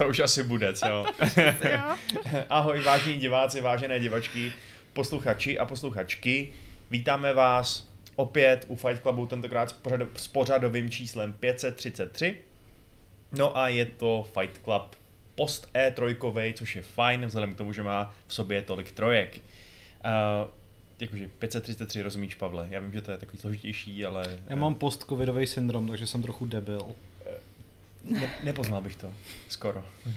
To už asi bude, co? Ahoj, vážení diváci, vážené divačky, posluchači a posluchačky. Vítáme vás opět u Fight Clubu, tentokrát s, pořad, s pořadovým číslem 533. No a je to Fight Club post E3, což je fajn, vzhledem k tomu, že má v sobě tolik trojek. Uh, jakože 533 rozumíš, Pavle? Já vím, že to je takový složitější, ale... Já mám post-covidový syndrom, takže jsem trochu debil. Ne, nepoznal bych to, skoro. Uh,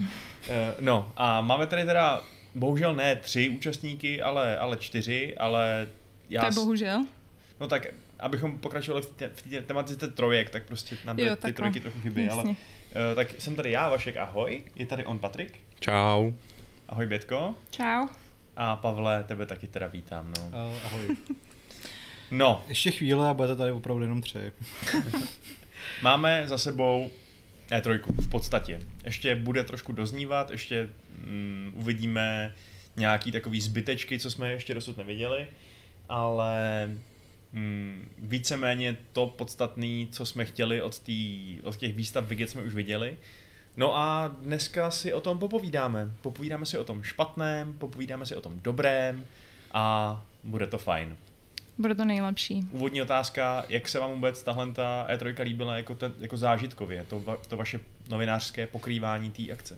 no a máme tady teda, bohužel ne tři účastníky, ale, ale čtyři, ale já... To je bohužel. No tak, abychom pokračovali v té, v té tematice trojek, tak prostě nám jo, ty trojky trochu chybí, ale... Uh, tak jsem tady já, Vašek, ahoj. Je tady on Patrik. Čau. Ahoj Bětko. Čau. A Pavle, tebe taky teda vítám, no. Uh, ahoj. No. Ještě chvíle a budete tady opravdu jenom tři. Máme za sebou E3 v podstatě. Ještě bude trošku doznívat, ještě mm, uvidíme nějaký takový zbytečky, co jsme ještě dosud neviděli, ale mm, víceméně to podstatné, co jsme chtěli od, tý, od těch výstav vidět, jsme už viděli. No a dneska si o tom popovídáme. Popovídáme si o tom špatném, popovídáme si o tom dobrém a bude to fajn. Bude to nejlepší. Úvodní otázka, jak se vám vůbec tahle ta E3 líbila jako, te, jako zážitkově, to, va, to vaše novinářské pokrývání té akce?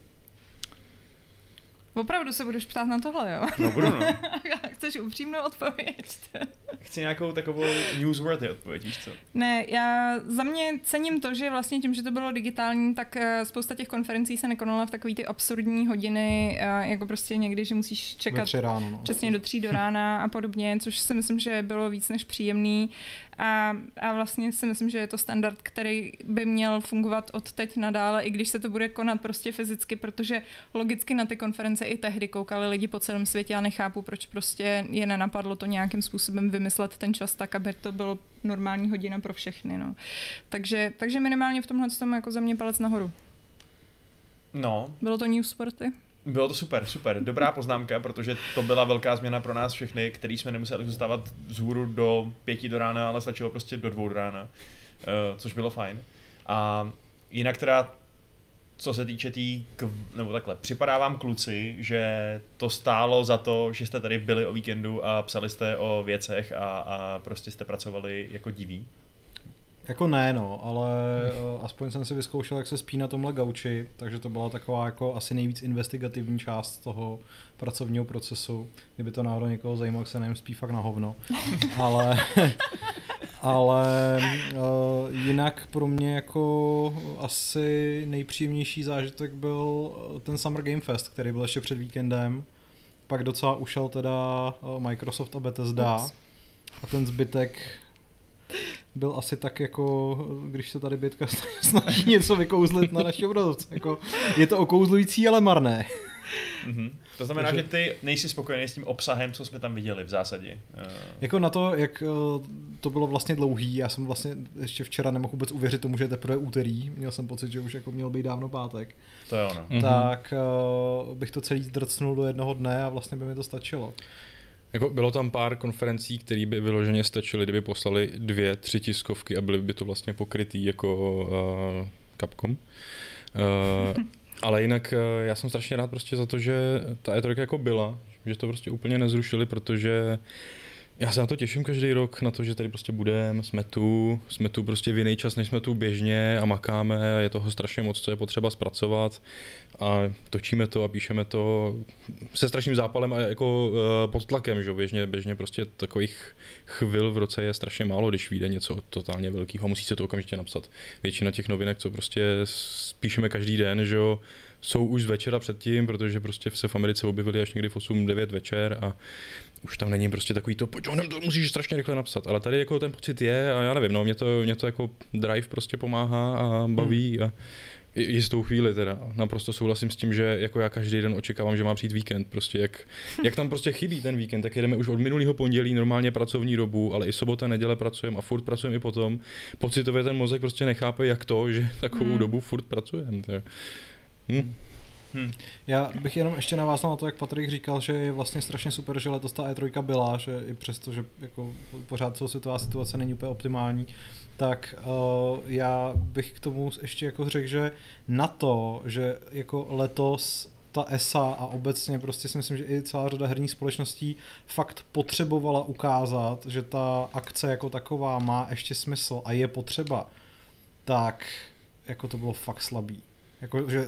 Opravdu se budeš ptát na tohle, jo? No budu, no. Chceš upřímnou odpověď? Chci nějakou takovou newsworthy odpověď, víš co? Ne, já za mě cením to, že vlastně tím, že to bylo digitální, tak eh, spousta těch konferencí se nekonala v takový ty absurdní hodiny, eh, jako prostě někdy, že musíš čekat ráno, no. přesně do tří do rána a podobně, což si myslím, že bylo víc než příjemný. A, a vlastně si myslím, že je to standard, který by měl fungovat od teď nadále, i když se to bude konat prostě fyzicky, protože logicky na ty konference i tehdy koukali lidi po celém světě a nechápu, proč prostě je nenapadlo to nějakým způsobem vymyslet ten čas tak, aby to bylo normální hodina pro všechny. No. Takže, takže minimálně v tomhle tom jako za mě palec nahoru. No. Bylo to News Sporty? Bylo to super, super. Dobrá poznámka, protože to byla velká změna pro nás všechny, který jsme nemuseli zůstávat z hůru do pěti do rána, ale stačilo prostě do dvou do rána, uh, což bylo fajn. A jinak teda, co se týče tý, nebo takhle, připadá vám kluci, že to stálo za to, že jste tady byli o víkendu a psali jste o věcech a, a prostě jste pracovali jako diví? Jako ne, no, ale uh, aspoň jsem si vyzkoušel, jak se spí na tomhle gauči, takže to byla taková jako asi nejvíc investigativní část toho pracovního procesu. Kdyby to náhodou někoho zajímalo, jak se nevím, spí fakt na hovno. ale ale uh, jinak pro mě jako asi nejpříjemnější zážitek byl ten Summer Game Fest, který byl ještě před víkendem. Pak docela ušel teda Microsoft a Bethesda. Ups. A ten zbytek byl asi tak jako, když se tady Bětka snaží něco vykouzlit na naši obrazovce. Jako, je to okouzlující, ale marné. Mm-hmm. To znamená, Takže... že ty nejsi spokojený s tím obsahem, co jsme tam viděli v zásadě. Uh... Jako na to, jak uh, to bylo vlastně dlouhý, já jsem vlastně ještě včera nemohl vůbec uvěřit tomu, že je teprve úterý, měl jsem pocit, že už jako měl být dávno pátek. To je ono. Mm-hmm. Tak uh, bych to celý zdrcnul do jednoho dne a vlastně by mi to stačilo. Jako bylo tam pár konferencí, které by vyloženě stačily, kdyby poslali dvě, tři tiskovky a byly by to vlastně pokrytý jako uh, Capcom. Uh, ale jinak uh, já jsem strašně rád prostě za to, že ta E3 jako byla, že to prostě úplně nezrušili, protože uh, já se na to těším každý rok, na to, že tady prostě budeme, jsme tu, jsme tu prostě v jiný čas, než jsme tu běžně a makáme a je toho strašně moc, co je potřeba zpracovat. A točíme to a píšeme to se strašným zápalem a jako uh, pod tlakem, že běžně, běžně prostě takových chvil v roce je strašně málo, když vyjde něco totálně velkého, musí se to okamžitě napsat. Většina těch novinek, co prostě píšeme každý den, že jo, jsou už z večera předtím, protože prostě se v Americe objevili až někdy v 8-9 večer a už tam není prostě takový to, pojď, to musíš strašně rychle napsat, ale tady jako ten pocit je a já nevím, no, mě to, mě to jako drive prostě pomáhá a baví hmm. a jistou chvíli teda. Naprosto souhlasím s tím, že jako já každý den očekávám, že má přijít víkend. Prostě jak, jak tam prostě chybí ten víkend, tak jedeme už od minulého pondělí normálně pracovní dobu, ale i sobota, neděle pracujeme a furt pracujeme i potom. Pocitově ten mozek prostě nechápe, jak to, že takovou hmm. dobu furt pracujeme. Hm. Hmm. Já bych jenom ještě navázal na to, jak Patrik říkal, že je vlastně strašně super, že letos ta E3 byla, že i přesto, že jako pořád celosvětová situace není úplně optimální, tak uh, já bych k tomu ještě jako řekl, že na to, že jako letos ta ESA a obecně prostě si myslím, že i celá řada herních společností fakt potřebovala ukázat, že ta akce jako taková má ještě smysl a je potřeba, tak jako to bylo fakt slabý. Jako, že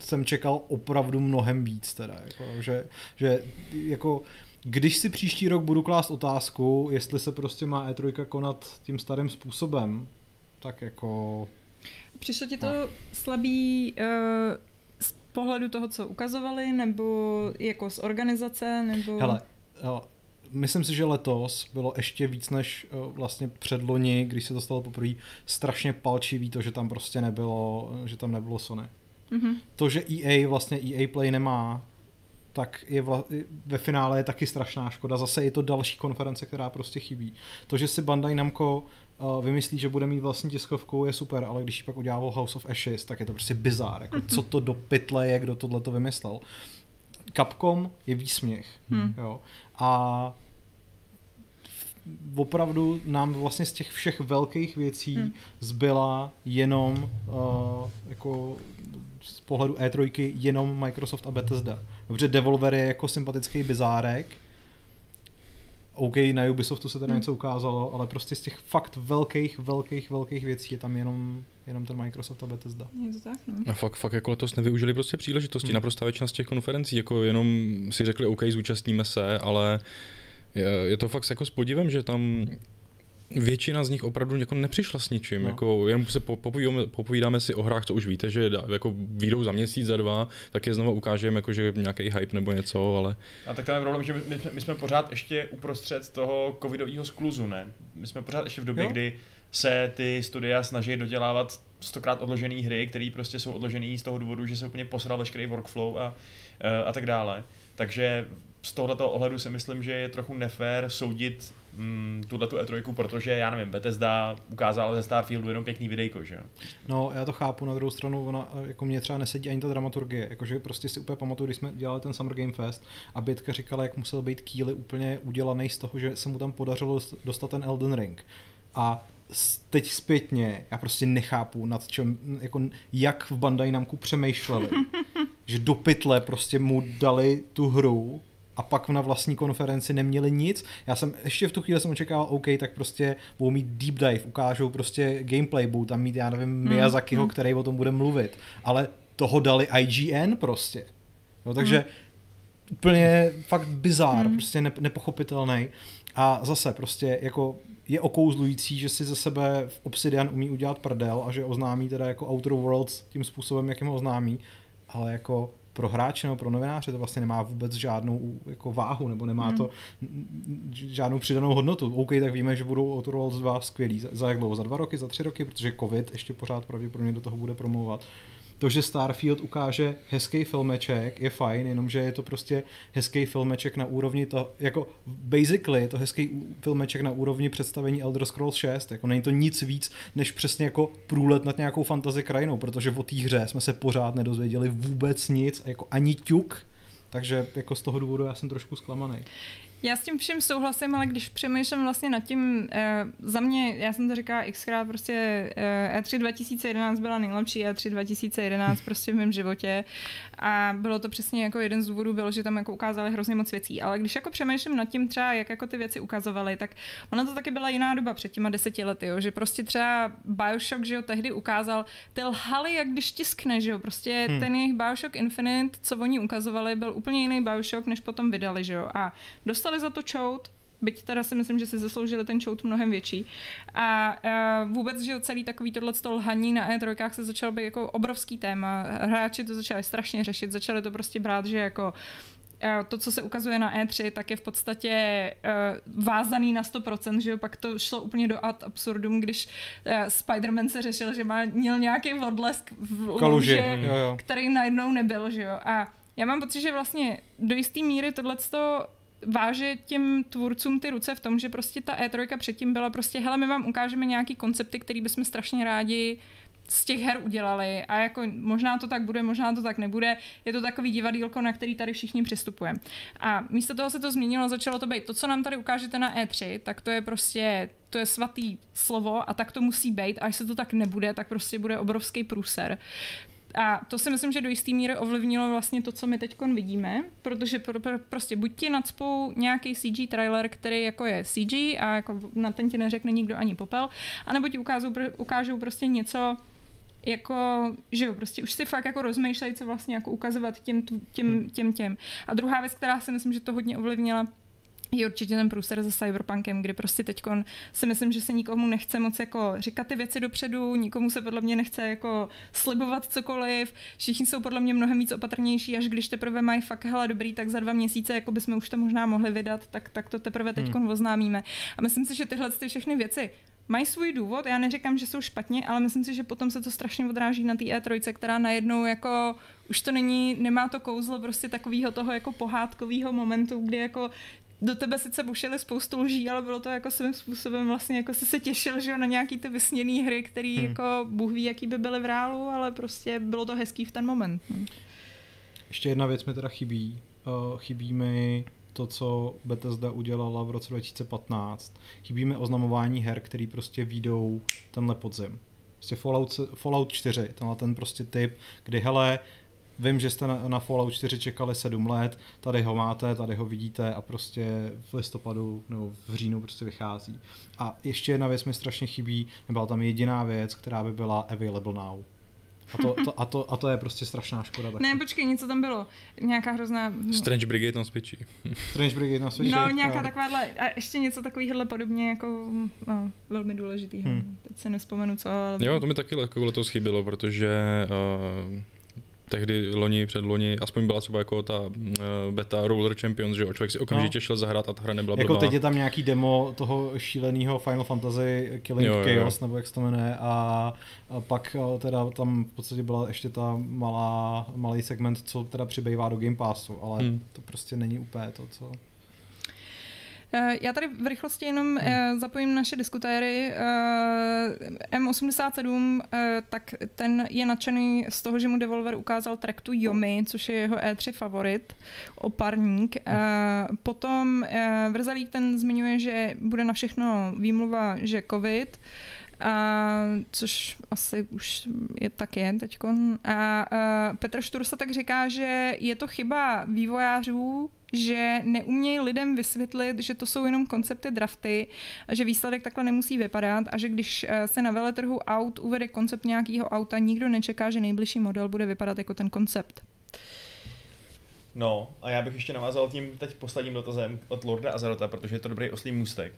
jsem čekal opravdu mnohem víc teda, jako, že, že jako když si příští rok budu klást otázku, jestli se prostě má E3 konat tím starým způsobem, tak jako... Přišlo ti to no. slabý uh, z pohledu toho, co ukazovali, nebo jako z organizace, nebo... Hele, hele myslím si, že letos bylo ještě víc než uh, vlastně předloni, když se to stalo poprvé, strašně palčivý to, že tam prostě nebylo, že tam nebylo Sony. Mm-hmm. To, že EA vlastně EA Play nemá, tak je vla, ve finále je taky strašná škoda. Zase je to další konference, která prostě chybí. To, že si Bandai Namco uh, vymyslí, že bude mít vlastní tiskovku, je super, ale když ji pak udělal House of Ashes, tak je to prostě bizár. Jako, co to do pytle je, kdo tohle to vymyslel. Capcom je výsměch. Hmm. Jo. A opravdu nám vlastně z těch všech velkých věcí hmm. zbyla jenom uh, jako z pohledu E3 jenom Microsoft a Bethesda. Protože Devolver je jako sympatický bizárek. OK, na Ubisoftu se teda hmm. něco ukázalo, ale prostě z těch fakt velkých, velkých, velkých věcí je tam jenom, jenom ten Microsoft a Bethesda. Je to tak, no. A fakt, fakt jako letos nevyužili prostě příležitosti. Hmm. Naprosto většina z těch konferencí, jako jenom si řekli, OK, zúčastníme se, ale je, je to fakt jako s podívem, že tam většina z nich opravdu jako nepřišla s ničím. No. Jako, jenom se popovídáme, popovídáme si o hrách, co už víte, že jako výjdou za měsíc, za dva, tak je znovu ukážeme, jako, že nějaký hype nebo něco, ale... A tak tam je problém, že my, my, jsme pořád ještě uprostřed toho covidového skluzu, ne? My jsme pořád ještě v době, jo? kdy se ty studia snaží dodělávat stokrát odložené hry, které prostě jsou odložené z toho důvodu, že se úplně posral veškerý workflow a, a tak dále. Takže z tohoto ohledu si myslím, že je trochu nefér soudit mm, tuhle tu E3, protože já nevím, Bethesda ukázala ze Starfieldu jenom pěkný videjko, že No, já to chápu, na druhou stranu, ona, jako mě třeba nesedí ani ta dramaturgie, jakože prostě si úplně pamatuju, když jsme dělali ten Summer Game Fest a Bětka říkala, jak musel být Kýly úplně udělaný z toho, že se mu tam podařilo dostat ten Elden Ring. A teď zpětně, já prostě nechápu, nad čem, jako, jak v Bandai Namku přemýšleli, že do pytle prostě mu dali tu hru, a pak na vlastní konferenci neměli nic. Já jsem ještě v tu chvíli jsem očekával, OK, tak prostě budou mít deep dive, ukážou prostě gameplay, budou tam mít, já nevím, hmm. Miyazakiho, hmm. který o tom bude mluvit. Ale toho dali IGN prostě. No, takže hmm. úplně fakt bizár, hmm. prostě ne, nepochopitelný. A zase prostě jako je okouzlující, že si ze sebe v Obsidian umí udělat prdel a že oznámí teda jako Outer Worlds tím způsobem, jakým ho oznámí, ale jako pro hráče nebo pro novináře to vlastně nemá vůbec žádnou jako váhu, nebo nemá to hmm. žádnou přidanou hodnotu. OK, tak víme, že budou Outer Worlds 2 skvělí. Za, za jak dlouho? Za dva roky, za tři roky, protože covid ještě pořád pravděpodobně do toho bude promluvat to, že Starfield ukáže hezký filmeček, je fajn, jenomže je to prostě hezký filmeček na úrovni to, jako basically je to hezký filmeček na úrovni představení Elder Scrolls 6, jako není to nic víc, než přesně jako průlet nad nějakou fantasy krajinou, protože o té hře jsme se pořád nedozvěděli vůbec nic, jako ani ťuk, takže jako z toho důvodu já jsem trošku zklamaný. Já s tím vším souhlasím, ale když přemýšlím vlastně nad tím, eh, za mě, já jsem to říkala xkrát, prostě eh, E3 2011 byla nejlepší E3 2011 prostě v mém životě a bylo to přesně jako jeden z důvodů bylo, že tam jako ukázali hrozně moc věcí, ale když jako přemýšlím nad tím třeba, jak jako ty věci ukazovaly, tak ona to taky byla jiná doba před těma deseti lety, jo, že prostě třeba Bioshock, že jo, tehdy ukázal, ty lhali, jak když tiskne, že jo, prostě hmm. ten jejich Bioshock Infinite, co oni ukazovali, byl úplně jiný Bioshock, než potom vydali, že jo, a dostali za to čout, byť teda si myslím, že si zasloužili ten čout mnohem větší. A uh, vůbec, že celý takový tohle lhaní na E3 se začal být jako obrovský téma. Hráči to začali strašně řešit, začali to prostě brát, že jako to, co se ukazuje na E3, tak je v podstatě uh, vázaný na 100%, že jo, pak to šlo úplně do ad absurdum, když uh, Spider-Man se řešil, že má, měl nějaký odlesk v Kaluži, který najednou nebyl, že jo, a já mám pocit, že vlastně do jisté míry tohleto váže těm tvůrcům ty ruce v tom, že prostě ta E3 předtím byla prostě, hele, my vám ukážeme nějaký koncepty, který bychom strašně rádi z těch her udělali a jako možná to tak bude, možná to tak nebude. Je to takový divadílko, na který tady všichni přistupujeme. A místo toho se to změnilo, začalo to být to, co nám tady ukážete na E3, tak to je prostě to je svatý slovo a tak to musí být a až se to tak nebude, tak prostě bude obrovský průser. A to si myslím, že do jisté míry ovlivnilo vlastně to, co my teď vidíme, protože pro, pro, prostě buď ti nadspou nějaký CG trailer, který jako je CG a jako na ten ti neřekne nikdo ani popel, anebo ti ukážou, ukážou prostě něco, jako, že jo, prostě už si fakt jako rozmýšlejí, co vlastně jako ukazovat těm, těm, těm, těm. A druhá věc, která si myslím, že to hodně ovlivnila, je určitě ten průser se Cyberpunkem, kdy prostě teď si myslím, že se nikomu nechce moc jako říkat ty věci dopředu, nikomu se podle mě nechce jako slibovat cokoliv, všichni jsou podle mě mnohem víc opatrnější, až když teprve mají fakt hele dobrý, tak za dva měsíce, jako bychom už to možná mohli vydat, tak, tak to teprve teď hmm. oznámíme. A myslím si, že tyhle ty všechny věci mají svůj důvod, já neříkám, že jsou špatně, ale myslím si, že potom se to strašně odráží na té E3, která najednou jako už to není, nemá to kouzlo prostě takového toho jako pohádkového momentu, kdy jako do tebe sice bušili spoustu lží, ale bylo to jako svým způsobem vlastně jako si se těšil, že na nějaký ty vysněný hry, který hmm. jako Bůh ví, jaký by byly v reálu, ale prostě bylo to hezký v ten moment. No. Ještě jedna věc mi teda chybí. Uh, chybí mi to, co Bethesda udělala v roce 2015. Chybí mi oznamování her, který prostě výjdou tenhle podzim. Prostě Fallout, Fallout 4, tenhle ten prostě typ, kdy hele, Vím, že jste na, na Fallout 4 čekali 7 let, tady ho máte, tady ho vidíte a prostě v listopadu nebo v říjnu prostě vychází. A ještě jedna věc mi strašně chybí, nebyla tam jediná věc, která by byla available now. A to, to, a, to, a to je prostě strašná škoda. Taky. Ne, počkej, něco tam bylo. Nějaká hrozná... Strange Brigade na Switchi. Strange Brigade na Switchi. No, nějaká takováhle, a ještě něco takovýhle podobně jako no, velmi důležitý. Hmm. Teď se nespomenu co, ale... Jo, to mi taky letos chybilo, protože uh, tehdy loni, před loni, aspoň byla třeba jako ta uh, beta Roller Champions, že jo, člověk si okamžitě no. šel zahrát a ta hra nebyla Jako blbá. teď je tam nějaký demo toho šíleného Final Fantasy Killing jo, Chaos, jo. nebo jak se to jmenuje, a, a pak eh, teda tam v podstatě byla ještě ta malá, malý segment, co teda přibývá do Game Passu, ale hmm. to prostě není úplně to, co... Eh, já tady v rychlosti jenom hmm. zapojím naše diskutéry. Eh, M87, tak ten je nadšený z toho, že mu Devolver ukázal track to Yomi, což je jeho E3 favorit, oparník. Potom Vrzalík ten zmiňuje, že bude na všechno výmluva, že covid. A, což asi už je tak je teď. A, a Petr Štursa tak říká, že je to chyba vývojářů, že neumějí lidem vysvětlit, že to jsou jenom koncepty drafty že výsledek takhle nemusí vypadat a že když eh, se na veletrhu aut uvede koncept nějakého auta, nikdo nečeká, že nejbližší model bude vypadat jako ten koncept. No, a já bych ještě navázal tím teď posledním dotazem od Lorda Azarota, protože je to dobrý oslý můstek,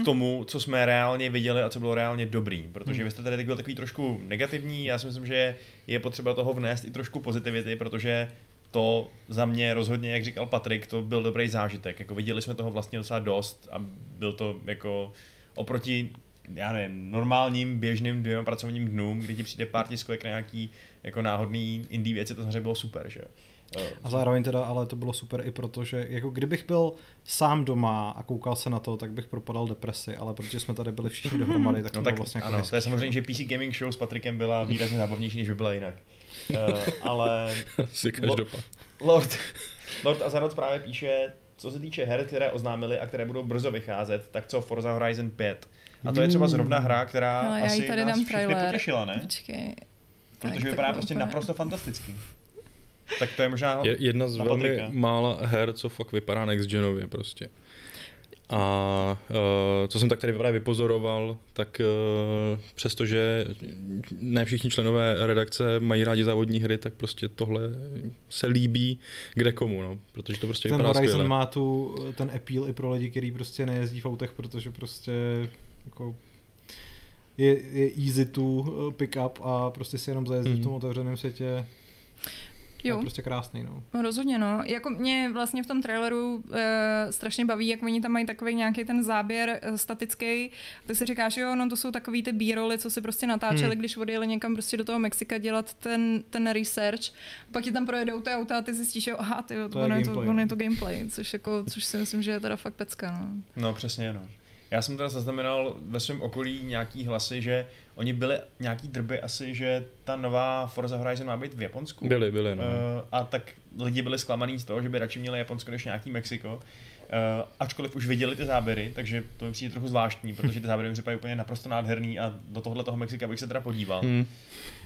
k tomu, co jsme reálně viděli a co bylo reálně dobrý. Protože hmm. vy jste tady teď byl takový trošku negativní, já si myslím, že je potřeba toho vnést i trošku pozitivity, protože to za mě rozhodně, jak říkal Patrik, to byl dobrý zážitek. Jako viděli jsme toho vlastně docela dost a byl to jako oproti já nevím, normálním, běžným dvěma pracovním dnům, kdy ti přijde pár tiskovek na nějaký jako náhodný indie věci, to samozřejmě bylo super, že a zároveň teda, ale to bylo super i proto, že jako kdybych byl sám doma a koukal se na to, tak bych propadal depresi, ale protože jsme tady byli všichni dohromady, tak no to tak, bylo vlastně ano, jako to je samozřejmě, že PC Gaming Show s Patrikem byla výrazně zábavnější, než by byla jinak. Uh, ale... Si Lord, Lord, Lord Azaroth právě píše, co se týče her, které oznámili a které budou brzo vycházet, tak co Forza Horizon 5. A to je třeba zrovna hra, která no, asi tady nás všechny potěšila, ne? Počkej. Protože vypadá prostě úplně. naprosto fantasticky. Tak to je možná je Jedna z velmi mála her, co fakt vypadá next genově prostě. A uh, co jsem tak tady právě vypozoroval, tak uh, přestože ne všichni členové redakce mají rádi závodní hry, tak prostě tohle se líbí kde komu, no, protože to prostě ten vypadá Horizon skvěle. má tu, ten appeal i pro lidi, kteří prostě nejezdí v autech, protože prostě jako je, je easy to pick up a prostě si jenom zajezdí mm. v mhm. tom otevřeném světě Jo. Je prostě krásný, no. no. Rozhodně, no. Jako mě vlastně v tom traileru e, strašně baví, jak oni tam mají takový nějaký ten záběr e, statický. Ty si říkáš, jo, no to jsou takový ty b co si prostě natáčeli, hmm. když odjeli někam prostě do toho Mexika dělat ten, ten research. Pak ti tam projedou ty auta a ty zjistíš, že aha, ty, to, to, je, je to, on je to gameplay, což, jako, což si myslím, že je teda fakt pecka, no. No přesně, no. Já jsem teda zaznamenal ve svém okolí nějaký hlasy, že Oni byli nějaký drby asi, že ta nová Forza Horizon má být v Japonsku. Byli, byli, no. Uh, a tak lidi byli zklamaný z toho, že by radši měli Japonsko než nějaký Mexiko. Uh, ačkoliv už viděli ty záběry, takže to mi přijde trochu zvláštní, protože ty záběry mi připadají úplně naprosto nádherný a do tohle toho Mexika bych se teda podíval. Hmm.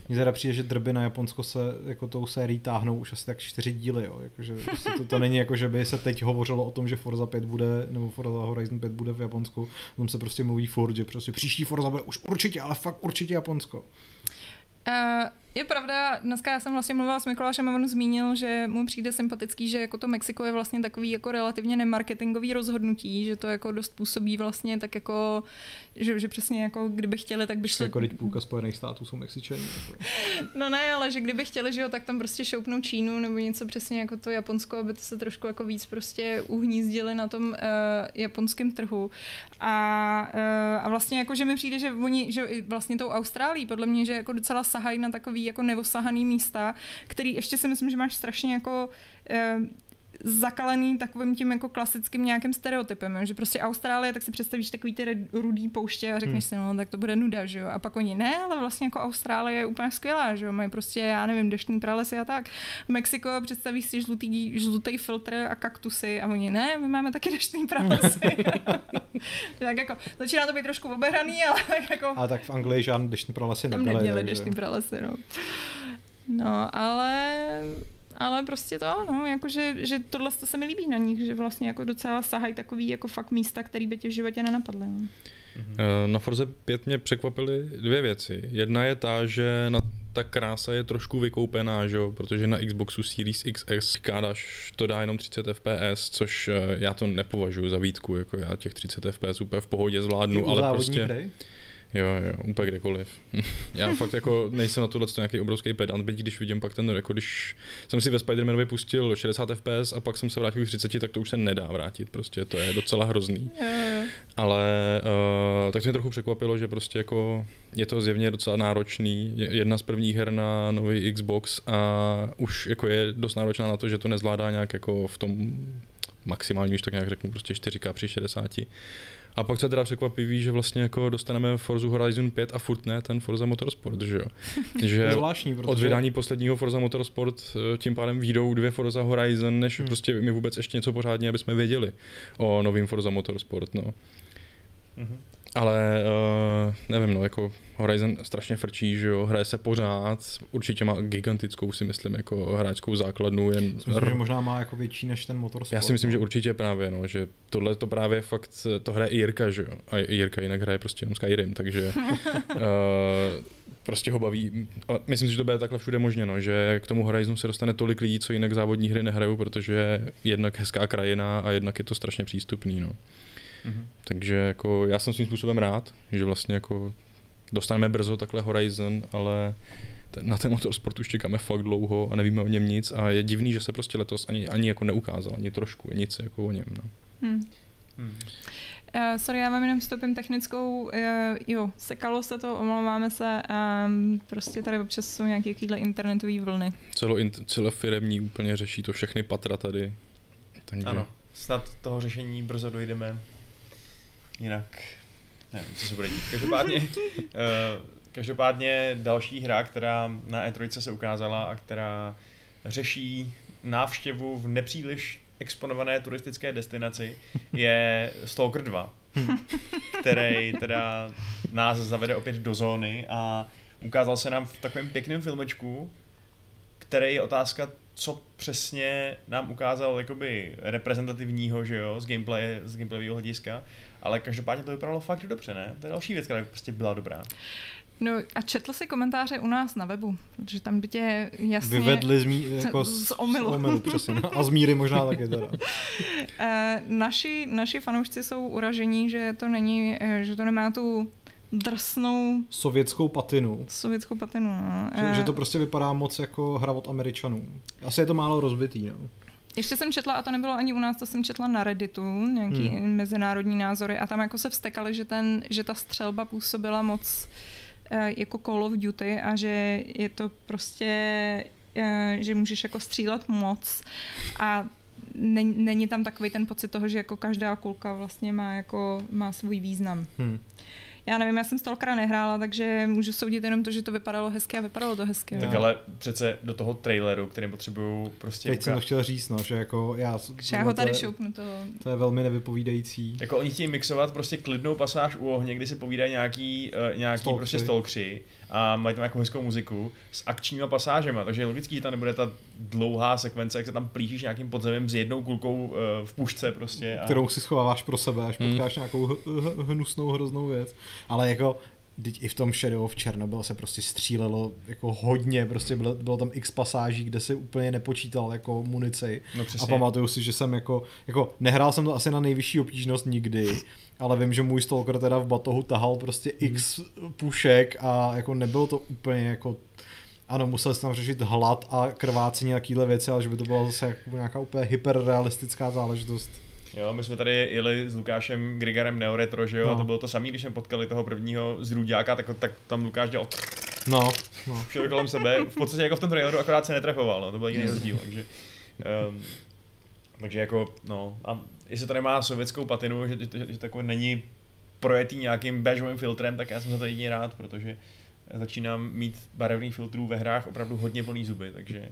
Mně teda přijde, že drby na Japonsko se jako tou sérií táhnou už asi tak čtyři díly, jo. Jakože prostě to, to, není jako, že by se teď hovořilo o tom, že Forza 5 bude, nebo Forza Horizon 5 bude v Japonsku, tam se prostě mluví furt, že prostě příští Forza bude už určitě, ale fakt určitě Japonsko. Uh, je pravda, dneska já jsem vlastně mluvila s Mikulášem a on zmínil, že mu přijde sympatický, že jako to Mexiko je vlastně takový jako relativně nemarketingový rozhodnutí, že to jako dost působí vlastně tak jako, že, že přesně jako kdyby chtěli, tak by šli... Jako teď půlka Spojených států jsou Mexičani. Jako. no ne, ale že kdyby chtěli, že jo, tak tam prostě šoupnou Čínu nebo něco přesně jako to Japonsko, aby to se trošku jako víc prostě uhnízdili na tom uh, japonském trhu. A, uh, a vlastně jako, že mi přijde, že oni, že vlastně tou Austrálií, podle mě, že jako docela sahají na takový jako neosahaný místa, který ještě si myslím, že máš strašně jako eh, zakalený takovým tím jako klasickým nějakým stereotypem, že prostě Austrálie, tak si představíš takový ty rudý pouště a řekneš hmm. si, no tak to bude nuda, že jo. A pak oni ne, ale vlastně jako Austrálie je úplně skvělá, že jo. Mají prostě, já nevím, deštní pralesy a tak. Mexiko představíš si žlutý, žlutý filtr a kaktusy a oni ne, my máme taky deštní pralesy. tak jako, začíná to být trošku obehraný, ale tak jako... A tak v Anglii žádný deštní pralesy nebyly. Tam neměli deštní pralesy, no. No, ale ale prostě to, no, jakože, že tohle to se mi líbí na nich, že vlastně jako docela sahají takový jako fakt místa, který by tě v životě nenapadly. No. Mm-hmm. Na Forze 5 mě překvapily dvě věci. Jedna je ta, že na ta krása je trošku vykoupená, že? protože na Xboxu Series XS kádaš to dá jenom 30 fps, což eh, já to nepovažuji za výtku, jako já těch 30 fps úplně v pohodě zvládnu, ale prostě... Hry? Jo, jo, úplně kdekoliv. Já fakt jako nejsem na tohle nějaký obrovský pedant, byť když vidím pak ten jako když jsem si ve Spider-Manovi pustil 60 fps a pak jsem se vrátil k 30, tak to už se nedá vrátit, prostě to je docela hrozný. Ale uh, tak mě trochu překvapilo, že prostě jako je to zjevně docela náročný. Jedna z prvních her na nový Xbox a už jako je dost náročná na to, že to nezvládá nějak jako v tom maximálně, když tak nějak řeknu, prostě 4K při 60. A pak se teda překvapivý, že vlastně jako dostaneme Forza Horizon 5 a furt ne ten Forza Motorsport, že jo. Že zvláštní, protože... od vydání posledního Forza Motorsport eh, tím pádem výjdou dvě Forza Horizon, než hmm. prostě my vůbec ještě něco pořádně, aby jsme věděli o novým Forza Motorsport, no. Mm-hmm. Ale uh, nevím, no, jako Horizon strašně frčí, že jo, hraje se pořád, určitě má gigantickou, si myslím, jako hráčskou základnu. Jen... Myslím, že možná má jako větší než ten motor. Já si myslím, že určitě právě, no, že tohle to právě fakt, to hraje i Jirka, že jo, a Jirka jinak hraje prostě jenom Skyrim, takže uh, prostě ho baví. A myslím si, že to bude takhle všude možně, no, že k tomu Horizonu se dostane tolik lidí, co jinak závodní hry nehrajou, protože jednak hezká krajina a jednak je to strašně přístupný, no. Mm-hmm. Takže jako já jsem svým způsobem rád, že vlastně jako dostaneme brzo takhle Horizon, ale ten, na ten motorsport už čekáme fakt dlouho a nevíme o něm nic a je divný, že se prostě letos ani, ani jako neukázal, ani trošku, nic jako o něm. No. Hmm. Hmm. Uh, sorry, já vám jenom vstupím technickou, uh, jo, sekalo se to, omlouváme se, um, prostě tady občas jsou nějaké takovéhle internetové vlny. Celo, celofiremní úplně řeší to všechny patra tady. Takže... Ano, snad toho řešení brzo dojdeme. Jinak nevím, co se bude dít. Každopádně, uh, každopádně další hra, která na E3 se ukázala a která řeší návštěvu v nepříliš exponované turistické destinaci, je Stalker 2, který teda nás zavede opět do zóny a ukázal se nám v takovém pěkném filmečku, který je otázka, co přesně nám ukázal jakoby reprezentativního, že jo, z gameplay, z gameplayového hlediska, ale každopádně to vypadalo fakt dobře, ne? To je další věc, která prostě byla dobrá. No a četl si komentáře u nás na webu, protože tam by tě jasně... Vyvedli z, mí, jako z, z omylu. Z omylu přesně. A z míry možná taky teda. Eh, naši, naši fanoušci jsou uražení, že to není, eh, že to nemá tu drsnou... Sovětskou patinu. Sovětskou patinu, no. Že, že to prostě vypadá moc jako hra od Američanů. Asi je to málo rozbitý, no. Ještě jsem četla, a to nebylo ani u nás, to jsem četla na Redditu, nějaký hmm. mezinárodní názory a tam jako se vstekali, že, ten, že ta střelba působila moc uh, jako Call of Duty a že je to prostě, uh, že můžeš jako střílet moc a není, není tam takový ten pocit toho, že jako každá kulka vlastně má jako má svůj význam. Hmm. Já nevím, já jsem Stalkera nehrála, takže můžu soudit jenom to, že to vypadalo hezky a vypadalo to hezky. Tak no. ale přece do toho traileru, který potřebují prostě Teď jsem to chtěl říct, no, že jako já... že já ho to je- tady šoupnu to. To je velmi nevypovídající. Jako oni chtějí mixovat prostě klidnou pasáž u ohně, kdy si povídají nějaký, uh, nějaký Stalkři. prostě stalkři a mají tam jako hezkou muziku s akčníma pasážema, takže je logický, že tam nebude ta dlouhá sekvence, jak se tam plížíš nějakým podzemím s jednou kulkou uh, v pušce prostě. A... kterou si schováváš pro sebe, až Hmm. potkáš nějakou hnusnou, hroznou věc. Ale jako, teď i v tom Shadow of Chernobyl se prostě střílelo jako hodně, prostě bylo, bylo tam x pasáží, kde si úplně nepočítal jako munici. No A pamatuju si, že jsem jako, jako nehrál jsem to asi na nejvyšší obtížnost nikdy, ale vím, že můj stalker teda v batohu tahal prostě x pušek a jako nebylo to úplně jako ano, musel jsem tam řešit hlad a krvácení a takovéhle věci, ale že by to byla zase jako nějaká úplně hyperrealistická záležitost. Jo, my jsme tady jeli s Lukášem Grigarem Neoretro, že jo, No. a to bylo to samé, když jsme potkali toho prvního z Rudiáka, tak, tak tam Lukáš dělal No, no. všude kolem sebe, v podstatě jako v tom traileru, akorát se netrefoval, no, to byl jiný rozdíl, takže, um, takže jako, no, a jestli to nemá sovětskou patinu, že, že, že takové není projetý nějakým béžovým filtrem, tak já jsem za to jedině rád, protože začínám mít barevných filtrů ve hrách opravdu hodně plný zuby, takže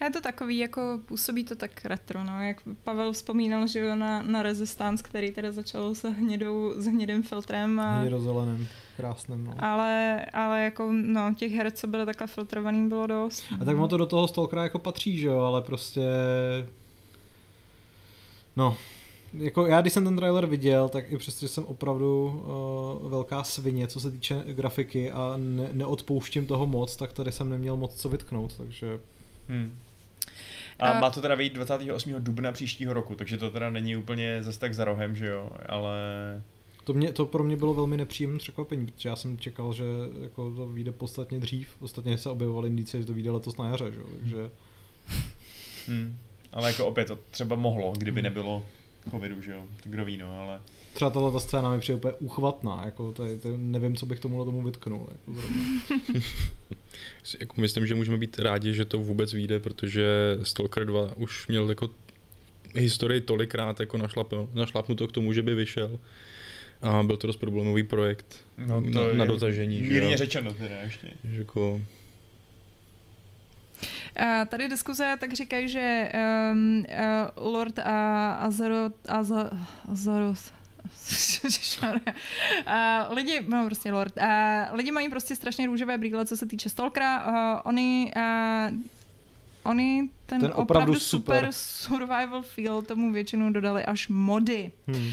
A Je to takový, jako působí to tak retro, no, jak Pavel vzpomínal, že jo, na, na Resistance, který teda začal s, hnědou, s hnědým filtrem a, Hnědozeleným, krásným, no. ale, ale jako, no, těch her, co byly takhle filtrovaný, bylo dost. A tak ono to do toho Stalkera jako patří, že jo, ale prostě... No, jako já, když jsem ten trailer viděl, tak i přesto, že jsem opravdu uh, velká svině, co se týče grafiky a ne, neodpouštím toho moc, tak tady jsem neměl moc co vytknout, takže Hmm. A A- má to teda vyjít 28. dubna příštího roku, takže to teda není úplně zase tak za rohem, že jo, ale to, mě, to pro mě bylo velmi nepříjemné překvapení, protože já jsem čekal, že jako to vyjde podstatně dřív, ostatně se objevovaly indicie, že to vyjde letos na jaře, že jo, takže Hmm. Ale jako opět to třeba mohlo, kdyby nebylo covidu, že jo, to kdo ví, no, ale třeba tahle ta scéna mi přijde úplně uchvatná, jako to, je- to, nevím, co bych tomuhle tomu vytknul. Jako. Jako myslím, že můžeme být rádi, že to vůbec vyjde, protože Stalker 2 už měl jako historii tolikrát jako našlap- našlapnuto k tomu, že by vyšel. A byl to dost problémový projekt no, na, na dotažení. že Mírně řečeno teda ještě. Že jako, tady diskuze tak říkají, že um, uh, Lord a Azeroth, Aza, Azeroth, Ježišmarja. Uh, lidi, no prostě Lord, uh, lidi mají prostě strašně růžové brýle, co se týče Stalkera. Uh, oni, uh, oni ten, Ten ten opravdu opravdu super. super survival feel tomu většinou dodali až mody. Hmm.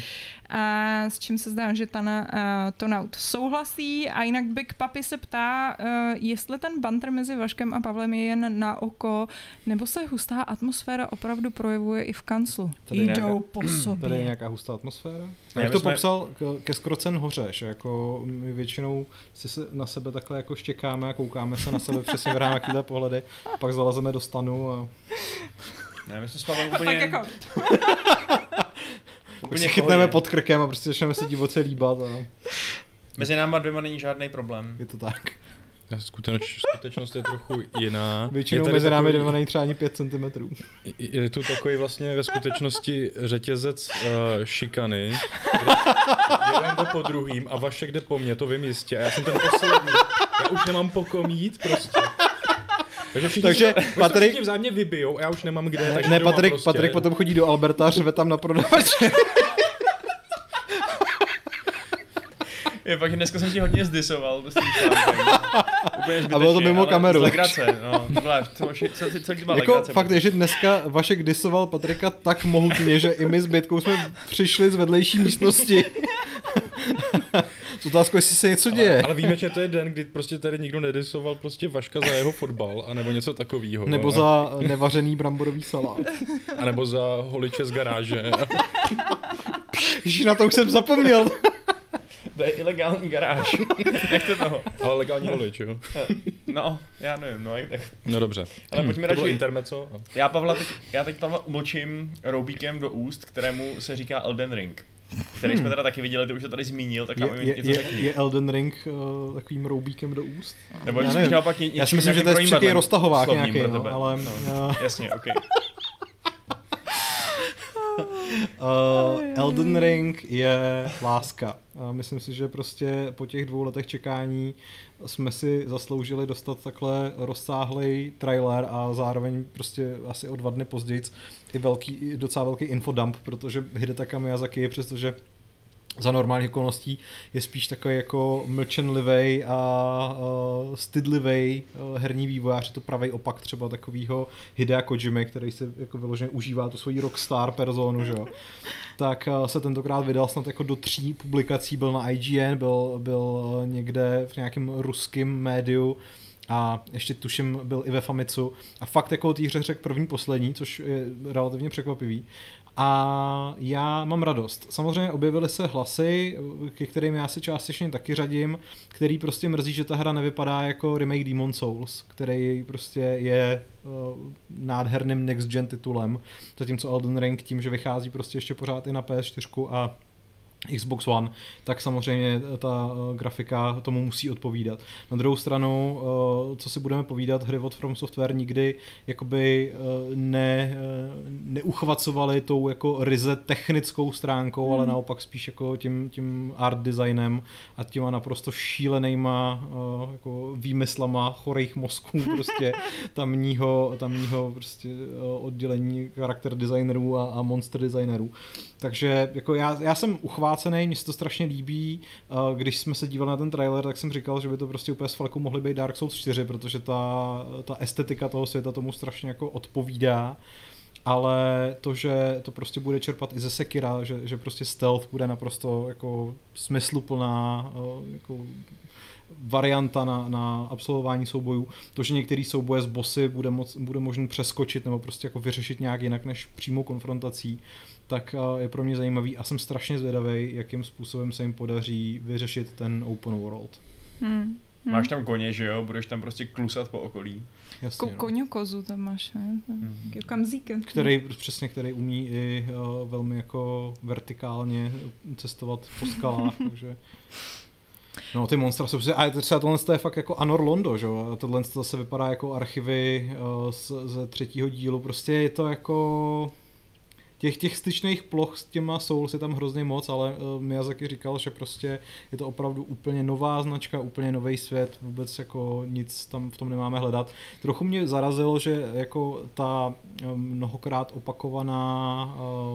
A s čím se zdá, že Tana uh, Tonaut souhlasí. A jinak Big Papi se ptá, uh, jestli ten banter mezi Vaškem a Pavlem je jen na oko, nebo se hustá atmosféra opravdu projevuje i v kanclu. Tady Jdou nějaká- po sobě. Tady je nějaká hustá atmosféra. Ne, Jak to jsme- popsal ke Skrocen hoře, že jako my většinou si se na sebe takhle jako štěkáme a koukáme se na sebe přesně v takovýhle pohledy, pak zalezeme do stanu a Ne, my jsme s Pavlem A pak úplně, jako, úplně v chytneme pohodě. pod krkem a prostě začneme se divoce líbat a Mezi náma dvěma není žádný problém. je to tak. skuteč, skutečnost je trochu jiná. Většinou tady mezi námi takový- dvěma není třeba ani 5 cm. Je je tu takový vlastně ve skutečnosti řetězec uh, šikany, jeden jde po druhým a Vašek jde po mně, to vím jistě. A já jsem ten poslední. Já už nemám po kom jít prostě. Takže všichni, Takže takže Patrik- Patrik... všichni vzájemně vybijou a já už nemám kde. takže Ne, doma Patrik, prostě. Patrik potom chodí do Alberta a řve tam na prodavače. Je fakt, že dneska jsem ti hodně zdisoval. Úplně A bylo to mimo kameru. Legrace, no. To byla, to, co, co byla Jako legrace. fakt je, že dneska Vašek disoval Patrika tak mohutně, že i my s Bětkou jsme přišli z vedlejší místnosti. S otázkou, jestli se něco děje. Ale víme, že to je den, kdy prostě tady nikdo nedisoval prostě Vaška za jeho fotbal, anebo něco takového. Nebo za nevařený bramborový salát. A nebo za holiče z garáže. Ježíš, na to už jsem zapomněl. To je ilegální garáž. Nechte toho. Ale legální holič, jo. No, já nevím, no, tak. No dobře. Ale pojďme bylo radši- intermeco. Já Pavla teď, já teď Pavla umlčím roubíkem do úst, kterému se říká Elden Ring. Který jsme teda taky viděli, ty už to tady zmínil, tak Hmm. Je, je, něco je, řekni. je Elden Ring uh, takovým roubíkem do úst? Nebo Já nevím. naopak ně, něčím, Já si myslím, že to je roztahovák nějaký, no, ale... No. Uh, Jasně, ok. Uh, Elden Ring je láska. A myslím si, že prostě po těch dvou letech čekání jsme si zasloužili dostat takhle rozsáhlý trailer a zároveň prostě asi o dva dny později i velký, docela velký infodump, protože Hidetaka Miyazaki přestože za normálních okolností je spíš takový jako mlčenlivý a uh, stydlivý uh, herní vývojář, je to pravý opak třeba takového Hidea Kojimy, který si jako vyloženě užívá tu svoji rockstar personu, že jo. Tak uh, se tentokrát vydal snad jako do tří publikací, byl na IGN, byl, byl uh, někde v nějakém ruském médiu, a ještě tuším byl i ve Famitsu a fakt jako o té hře řekl první poslední, což je relativně překvapivý a já mám radost. Samozřejmě objevily se hlasy, ke kterým já si částečně taky řadím, který prostě mrzí, že ta hra nevypadá jako remake Demon Souls, který prostě je uh, nádherným next gen titulem, zatímco Elden Ring tím, že vychází prostě ještě pořád i na PS4 a Xbox One, tak samozřejmě ta uh, grafika tomu musí odpovídat. Na druhou stranu, uh, co si budeme povídat, hry od From Software nikdy jakoby uh, ne, neuchvacovali tou jako ryze technickou stránkou, hmm. ale naopak spíš jako tím, tím art designem a těma naprosto šílenýma jako výmyslama chorých mozků prostě tamního, tamního prostě oddělení charakter designerů a, a monster designerů. Takže jako já, já jsem uchvácený, mně se to strašně líbí. Když jsme se dívali na ten trailer, tak jsem říkal, že by to prostě úplně s fleku mohly být Dark Souls 4, protože ta, ta estetika toho světa tomu strašně jako odpovídá ale to, že to prostě bude čerpat i ze Sekira, že, že prostě stealth bude naprosto jako smysluplná jako varianta na, na absolvování soubojů. To, že některý souboje s bossy bude, moc, bude možný přeskočit nebo prostě jako vyřešit nějak jinak než přímou konfrontací, tak eh, je pro mě zajímavý a jsem strašně zvědavý, jakým způsobem se jim podaří vyřešit ten open world. Hmm. Hmm. Máš tam koně, že jo? Budeš tam prostě klusat po okolí. Jasně, Ko- no. koňu kozu tam máš, ne? Hmm. Kamzík. Který, přesně, který umí i uh, velmi jako vertikálně cestovat po skalách, takže... No ty monstra jsou prostě, a třeba tohle je fakt jako Anor Londo, že jo, tohle zase vypadá jako archivy uh, z, ze třetího dílu, prostě je to jako těch, těch styčných ploch s těma Souls je tam hrozně moc, ale uh, Miyazaki říkal, že prostě je to opravdu úplně nová značka, úplně nový svět, vůbec jako nic tam v tom nemáme hledat. Trochu mě zarazilo, že jako ta eh, mnohokrát opakovaná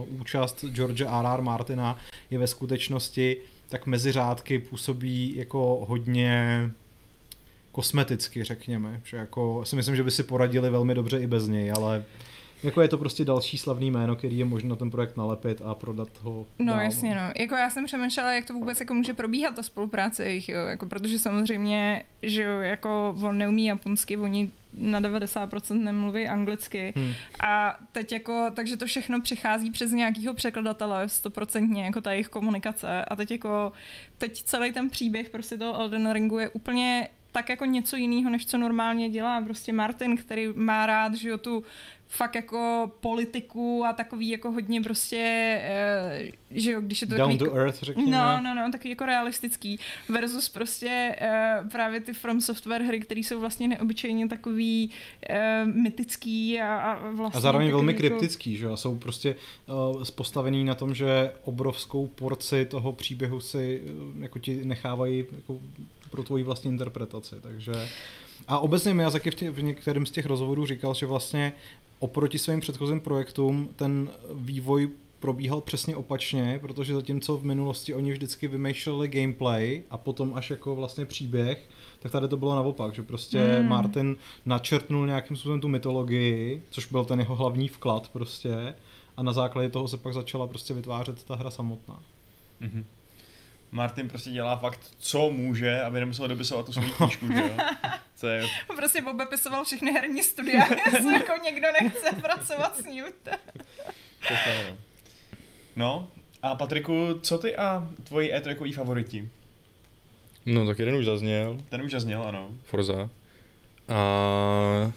uh, účast George R.R. Martina je ve skutečnosti tak mezi řádky působí jako hodně kosmeticky, řekněme. Že jako, si myslím, že by si poradili velmi dobře i bez něj, ale jako je to prostě další slavný jméno, který je možno ten projekt nalepit a prodat ho No dál, jasně, no. Jako já jsem přemýšlela, jak to vůbec jako může probíhat ta spolupráce jejich, jo. Jako, protože samozřejmě, že jo, jako on neumí japonsky, oni na 90% nemluví anglicky. Hmm. A teď jako, takže to všechno přichází přes nějakého překladatele, stoprocentně, jako ta jejich komunikace. A teď jako, teď celý ten příběh prostě toho Elden Ringu je úplně tak jako něco jiného, než co normálně dělá. Prostě Martin, který má rád, že jo, tu fakt jako politiku a takový jako hodně prostě, uh, že jo, když je to Down takový, to earth, řekněme. No, no, no, taky jako realistický. Versus prostě uh, právě ty From Software hry, které jsou vlastně neobyčejně takový uh, mytický a, a vlastně A zároveň velmi jako... kryptický, že jo, jsou prostě uh, postavený na tom, že obrovskou porci toho příběhu si uh, jako ti nechávají jako pro tvoji vlastní interpretaci, takže a obecně Miyazaki v, tě, v některém z těch rozhovorů říkal, že vlastně oproti svým předchozím projektům ten vývoj probíhal přesně opačně, protože zatímco v minulosti oni vždycky vymýšleli gameplay a potom až jako vlastně příběh, tak tady to bylo naopak, že prostě mm. Martin načrtnul nějakým způsobem tu mytologii, což byl ten jeho hlavní vklad prostě a na základě toho se pak začala prostě vytvářet ta hra samotná. Mm-hmm. Martin prostě dělá fakt, co může, aby nemusel dopisovat tu svou knížku, že jo? Co je... Prostě Bob pisoval všechny herní studia, jestli jako někdo nechce pracovat s ním. no, a Patriku, co ty a tvoji e favoriti? No, tak jeden už zazněl. Ten už zazněl, ano. Forza. A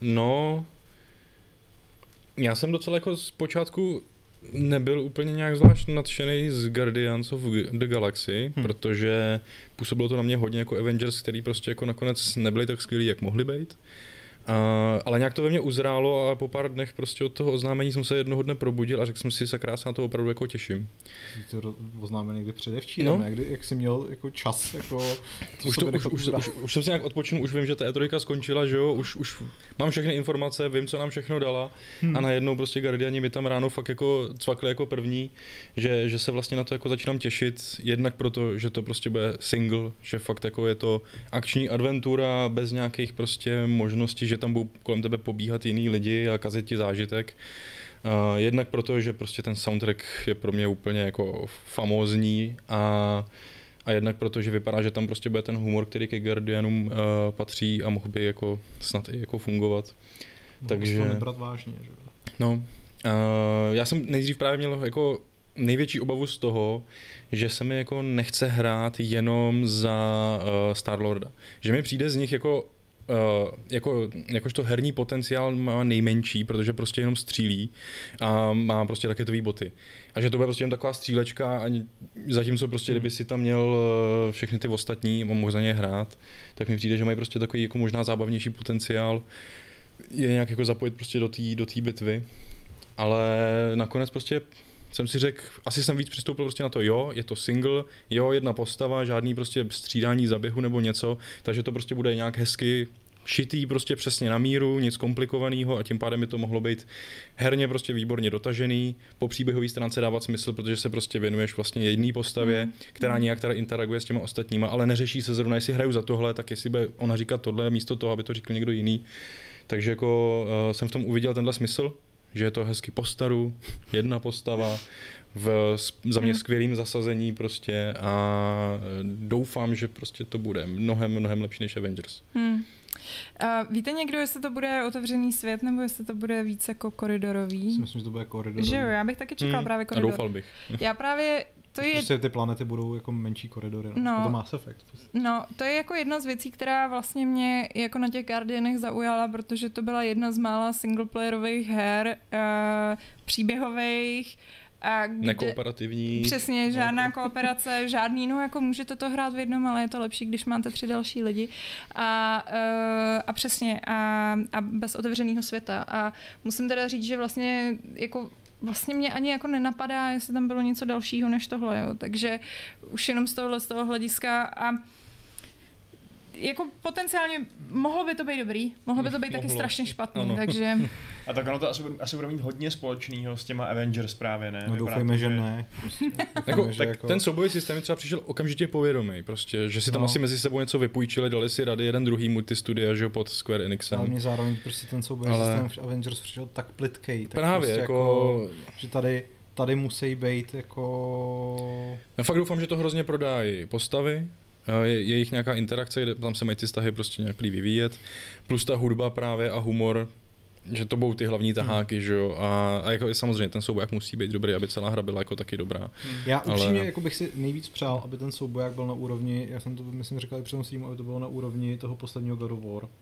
no, já jsem docela jako z počátku nebyl úplně nějak zvlášť nadšený z Guardians of the Galaxy, hmm. protože působilo to na mě hodně jako Avengers, který prostě jako nakonec nebyli tak skvělí, jak mohli být. Uh, ale nějak to ve mně uzrálo a po pár dnech prostě od toho oznámení jsem se jednoho dne probudil a řekl jsem si, se krásně na to opravdu jako těším. Jsi to oznámil někdy předevčírem, No. kdy, jak jsi měl jako čas, jako Už, to, už, už, už, už, jsem si nějak odpočinul, už vím, že ta E3 skončila, že jo, už, už mám všechny informace, vím, co nám všechno dala hmm. a najednou prostě Guardiani mi tam ráno fakt jako cvakli jako první, že, že se vlastně na to jako začínám těšit, jednak proto, že to prostě bude single, že fakt jako je to akční adventura bez nějakých prostě možností, že tam budou kolem tebe pobíhat jiný lidi a kazit ti zážitek. Uh, jednak proto, že prostě ten soundtrack je pro mě úplně jako famózní a a jednak proto, že vypadá, že tam prostě bude ten humor, který ke Guardianům uh, patří a mohl by jako snad i jako fungovat. takže... takže- to nebrat vážně, že? No, uh, já jsem nejdřív právě měl jako největší obavu z toho, že se mi jako nechce hrát jenom za uh, Star-Lorda. Že mi přijde z nich jako Uh, jako, jakožto herní potenciál má nejmenší, protože prostě jenom střílí a má prostě raketové boty. A že to bude prostě jen taková střílečka, ani, zatímco prostě, kdyby si tam měl uh, všechny ty ostatní a mohl za ně hrát, tak mi přijde, že mají prostě takový jako možná zábavnější potenciál je nějak jako zapojit prostě do té do té bitvy. Ale nakonec prostě jsem si řekl, asi jsem víc přistoupil prostě na to, jo, je to single, jo, jedna postava, žádný prostě střídání zaběhu nebo něco, takže to prostě bude nějak hezky šitý prostě přesně na míru, nic komplikovaného a tím pádem by to mohlo být herně prostě výborně dotažený, po příběhové stránce dávat smysl, protože se prostě věnuješ vlastně jedné postavě, která nějak teda interaguje s těma ostatníma, ale neřeší se zrovna, jestli hraju za tohle, tak jestli bude ona říkat tohle místo toho, aby to říkal někdo jiný. Takže jako uh, jsem v tom uviděl tenhle smysl, že je to hezky po staru, jedna postava, v za mě skvělým zasazení prostě a eh, doufám, že prostě to bude mnohem, mnohem lepší než Avengers. Hmm. A víte někdo, jestli to bude otevřený svět, nebo jestli to bude víc jako koridorový? Si myslím, že to bude koridor. Že jo, já bych taky čekala Hmm, právě a koridor. doufal bych. Já právě, to je, Prostě ty planety budou jako menší koridory. No. No. To Mass Effect. no, to je jako jedna z věcí, která vlastně mě jako na těch Guardianech zaujala, protože to byla jedna z mála singleplayerových her, uh, příběhových, a kde, Nekooperativní. Přesně, žádná kooperace, žádný, no jako můžete to hrát v jednom, ale je to lepší, když máte tři další lidi. A, uh, a přesně, a, a bez otevřeného světa. A musím teda říct, že vlastně jako vlastně mě ani jako nenapadá, jestli tam bylo něco dalšího než tohle, jo. Takže už jenom z tohohle, z toho hlediska a jako potenciálně mohlo by to být dobrý, mohlo by to být taky Mohlo. strašně špatný, Ano. takže A tak ono to asi, bude- asi bude mít hodně společného s těma Avengers právě, ne? No Vypadá doufejme, to, že ne. Prostě, Jako, že tak jako... ten soubojový systém třeba přišel okamžitě povědomý, prostě, že si tam No. asi mezi sebou něco vypůjčili, dali si rady jeden druhý multistudia, že jo, pod Square Enixem. Ale mě zároveň prostě ten souboj Ale- systém v Avengers přišel tak plitkej. Tak Právě, prostě jako... že tady, tady musí být jako... Já fakt doufám, že to hrozně prodají postavy, je, je jich nějaká interakce, kde tam se mají ty vztahy prostě nějak vyvíjet, plus ta hudba právě a humor, že to budou ty hlavní taháky, hmm. že jo, a, a jako samozřejmě ten souboják musí být dobrý, aby celá hra byla jako taky dobrá. Já Ale- upřímně jako bych si nejvíc přál, aby ten souboják byl na úrovni, já jsem to myslím říkal i při tom streamu, aby to bylo na úrovni toho posledního God of War.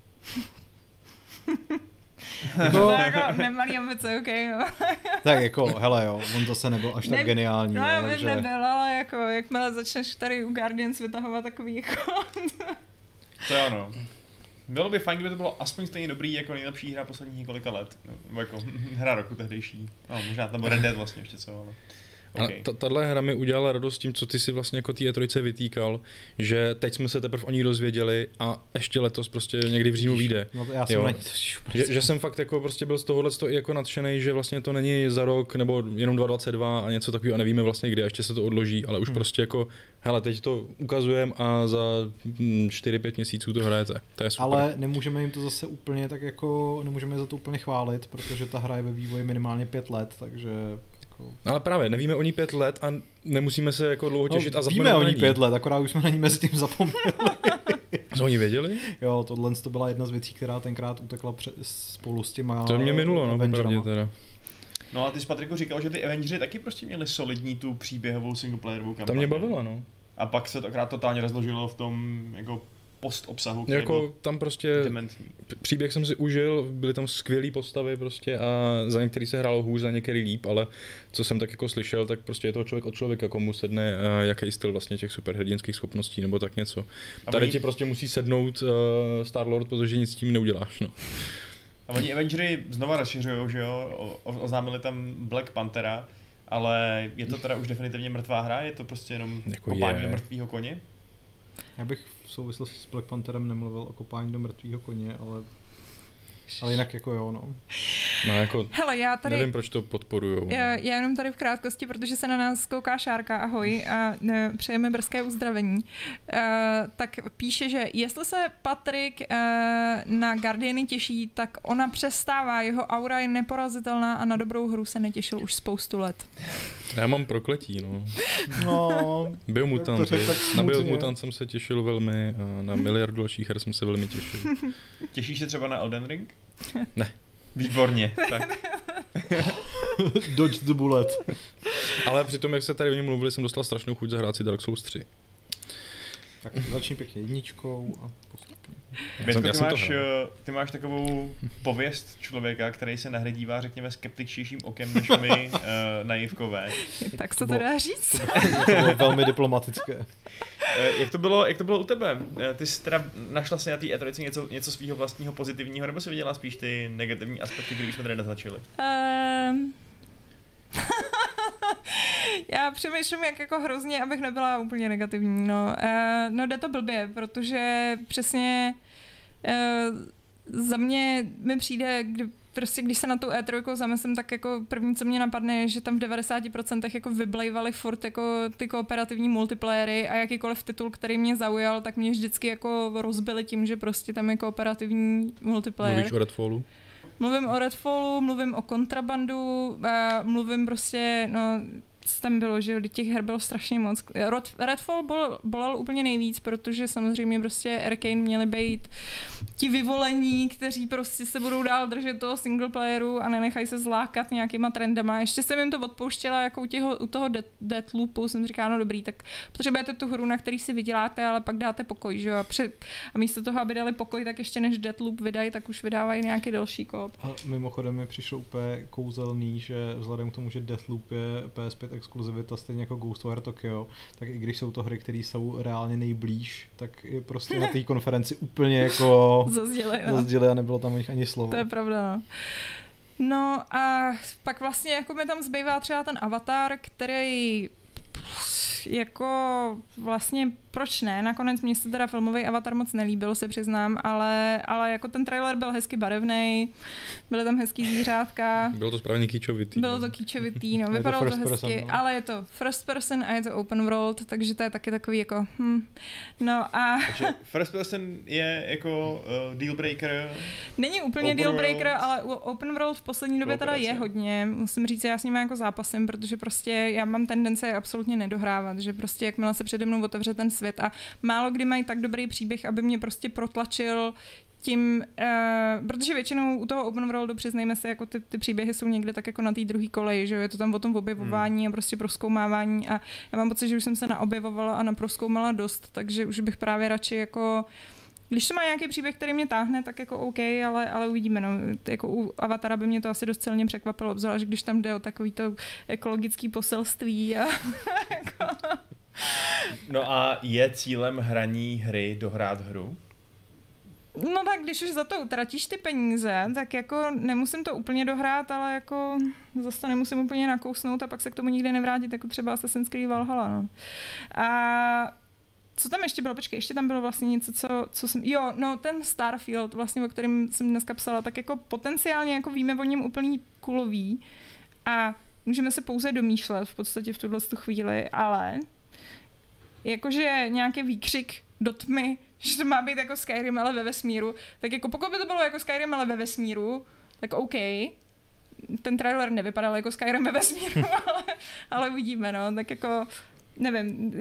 to jako nemalý ambice, ok, jo. Tak jako, hele jo, on zase nebyl až tak Ne- geniální. No, jo, bych takže... nebyl, ale jako, jakmile začneš tady u Guardians vytahovat takový jako... To je ono. Bylo by fajn, kdyby to bylo aspoň stejně dobrý jako nejlepší hra posledních několika let. Nebo jako hra roku tehdejší. No, možná tam byl Red Dead vlastně ještě co, ale... A Okay. ta- tahle hra mi udělala radost tím, co ty si vlastně jako té E3 vytýkal, že teď jsme se teprve o ní dozvěděli a ještě letos prostě někdy v říjnu vyjde. No já jsem Jo. na ní Že, že jsem fakt jako prostě byl z tohohle i jako nadšený, že vlastně to není za rok nebo jenom 2022 a něco takového a nevíme vlastně kdy, a ještě se to odloží, ale už hmm. prostě jako, hele, teď to ukazujeme a za 4-5 měsíců to hrajete. To je super. Ale nemůžeme jim to zase úplně tak jako, nemůžeme je za to úplně chválit, protože ta hra je ve vývoji minimálně pět let, takže jako... Ale právě, nevíme o ní pět let a nemusíme se jako dlouho těšit a no, zapomenout víme o ní pět let, akorát už jsme na ní mezi tím zapomněli. Co oni věděli? jo, tohle to byla jedna z věcí, která tenkrát utekla pře- spolu s těma To mě minulo, no, popravdě teda. No a ty jsi Patriku říkal, že ty Avengers taky prostě měli solidní tu příběhovou singleplayerovou kampaň. To mě bavilo, no. A pak se to akorát totálně rozložilo v tom jako post obsahu, který Jako tam prostě dementní. příběh jsem si užil, byly tam skvělé postavy prostě a za některý se hrálo hůř, za některý líp, ale co jsem tak jako slyšel, tak prostě je to člověk od člověka, komu sedne uh, jaký styl vlastně těch superhrdinských schopností nebo tak něco. A Tady oni- ti prostě musí sednout uh, Star-Lord, protože nic s tím neuděláš, no. A oni Avengery znova rozšiřují, že jo, o, oznámili tam Black Panthera, ale je to teda už definitivně mrtvá hra, je to prostě jenom Jako kopání je. mrtvého koně? Já bych v souvislosti s Black Pantherem nemluvil o kopání do mrtvého koně, ale, ale jinak jako jo, no. No jako, Hele, já tady... nevím, proč to podporujou. Já, já jenom tady v krátkosti, protože se na nás kouká Šárka, ahoj, a ne, přejeme brzké uzdravení, uh, tak píše, že jestli se Patrik uh, na Guardiany těší, tak ona přestává, jeho aura je neporazitelná a na dobrou hru se netěšil už spoustu let. Já mám prokletí, no. No, Biomutant, na. Biomutant jsem se těšil velmi, a na miliardu dalších her jsem se velmi těšil. Těšíš se třeba na Elden Ring? Ne. Výborně, tak. dodge the bullet. Ale přitom, jak se tady o něm mluvili, jsem dostal strašnou chuť zahrát si Dark Souls 3. Tak začni pěkně jedničkou a postupně. Bětko, ty, to máš, eh, ty máš takovou pověst člověka, který se na hry dívá, řekněme, skeptičtějším okem než my uh, naivkové. Tak se to Bo- dá říct. To bylo velmi diplomatické. Eh, jak, to bylo, jak to bylo u tebe? Ty jsi teda našla si na té E3 něco, něco svého vlastního pozitivního, nebo jsi viděla spíš ty negativní aspekty, které jsme tady naznačili? Um... Já přemýšlím, jak jako hrozně, abych nebyla úplně negativní. No, uh, no jde to blbě, protože přesně uh, za mě mi přijde, kdy, prostě když se na tu E3 zamyslím, tak jako první, co mě napadne, je, že tam v 90% jako vyblejvaly furt jako ty kooperativní multiplayery a jakýkoliv titul, který mě zaujal, tak mě vždycky jako rozbili tím, že prostě tam je kooperativní multiplayer. Mluvíš o Redfallu? Mluvím o Redfallu, mluvím o kontrabandu, mluvím prostě, no, tam bylo, že těch her bylo strašně moc. Redfall bol, bolel úplně nejvíc, protože samozřejmě prostě Arkane měli být ti vyvolení, kteří prostě se budou dál držet toho single playeru a nenechají se zlákat nějakýma trendama. Ještě jsem jim to odpouštěla, jako u, těho, u toho Death- Deathloopu jsem říkala, no dobrý, tak potřebujete tu hru, na který si vyděláte, ale pak dáte pokoj, že jo, a, před, a místo toho, aby dali pokoj, tak ještě než Deathloop vydají, tak už vydávají nějaký další kóp. A mimochodem mi přišlo úplně kouzelný, že vzhledem k tomu, že Deathloop je PS5 exkluzivita stejně jako Ghostwire Tokyo, tak i když jsou to hry, které jsou reálně nejblíž, tak je prostě na té konferenci úplně jako Zazděli, no. a nebylo tam o nich ani slovo. To je pravda, no. No a pak vlastně jako mi tam zbývá třeba ten avatar, který jako vlastně proč ne, nakonec mě se teda filmový avatar moc nelíbil, se přiznám, ale, ale jako ten trailer byl hezky barevný, byly tam hezký zvířátka, Bylo to správně kýčovitý. bylo no. to kýčovitý, no, to vypadalo to, person, hezky, no. ale je to first person a je to open world, takže to je taky takový jako, hm. no a Takže First Person je jako uh, deal breaker. Není úplně deal world. breaker, ale u Open World v poslední době teda je hodně. Musím říct, já s ním jako zápasem, protože prostě já mám tendence je absolutně nedohrávat, že prostě jakmile se přede mnou otevře ten svět a málo kdy mají tak dobrý příběh, aby mě prostě protlačil tím, uh, protože většinou u toho open worldu, přiznejme se, jako ty, ty příběhy jsou někde tak jako na té druhé koleji, že jo, je to tam o tom objevování a prostě proskoumávání a já mám pocit, že už jsem se naobjevovala a naproskoumala dost, takže už bych právě radši jako když to má nějaký příběh, který mě táhne, tak jako OK, ale, ale uvidíme. No. Jako u Avatara by mě to asi dost silně překvapilo, obzvlášť když tam jde o takový to ekologický poselství. A, No a je cílem hraní hry dohrát hru? no tak když už za to utratíš ty peníze, tak jako nemusím to úplně dohrát, ale jako zase to nemusím úplně nakousnout a pak se k tomu nikdy nevrátit, jako třeba Assassin's Creed Valhalla. No. A co tam ještě bylo? Počkej, ještě tam bylo vlastně něco, co, co jsem... Jo, no ten Starfield, vlastně, o kterém jsem dneska psala, tak jako potenciálně jako víme o něm úplný kulový a můžeme se pouze domýšlet v podstatě v tuhle tu chvíli, ale jakože nějaký výkřik do tmy, že to má být jako Skyrim, ale ve vesmíru, tak jako pokud by to bylo jako Skyrim, ale ve vesmíru, tak OK. Ten trailer nevypadal jako Skyrim ve vesmíru, ale, ale uvidíme, no. Tak jako nevím,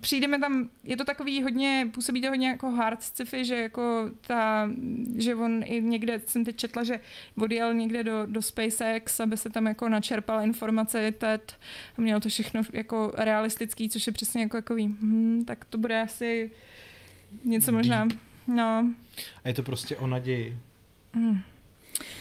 přijde mi tam, je to takový hodně, působí to hodně jako hard sci-fi, že jako ta, že on i někde, jsem teď četla, že odjel někde do, do SpaceX, aby se tam jako načerpal informace TED a mělo to všechno jako realistický, což je přesně jako takový, hm, tak to bude asi něco možná, no, A je to prostě o naději.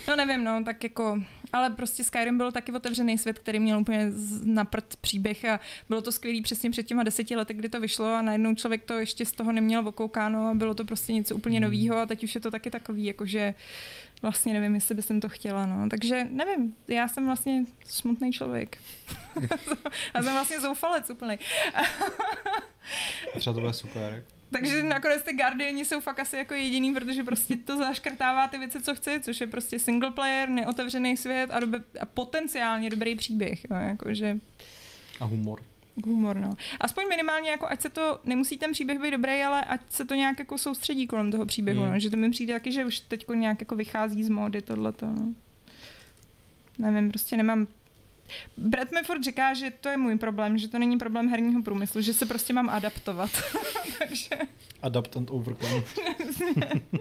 No nevím, no, tak jako, ale prostě Skyrim byl taky otevřený svět, který měl úplně z- na prd příběh a bylo to skvělý přesně před těma deseti lety, kdy to vyšlo a najednou člověk to ještě z toho neměl okoukáno a bylo to prostě něco úplně Hmm. novýho a teď už je to taky takový, jakože vlastně nevím, jestli bych to chtěla, no. Takže nevím, já jsem vlastně smutný člověk. já jsem vlastně zoufalec úplný. Třeba to bude super. Takže nakonec ty Guardiani jsou fakt asi jako jediný, protože prostě to zaškrtává ty věci, co chci, což je prostě single player, neotevřený svět a, dobe, a potenciálně dobrý příběh. Jo, jakože A humor. humor, no. Aspoň minimálně, jako ať se to, nemusí ten příběh být dobrý, ale ať se to nějak jako soustředí kolem toho příběhu, Hmm. no. že to mi přijde taky, že už teď nějak jako vychází z módy tohleto, no. Nevím, prostě nemám Brad mi furt říká, že to je můj problém, že to není problém herního průmyslu, že se prostě mám adaptovat. Takže Adapt and overcome.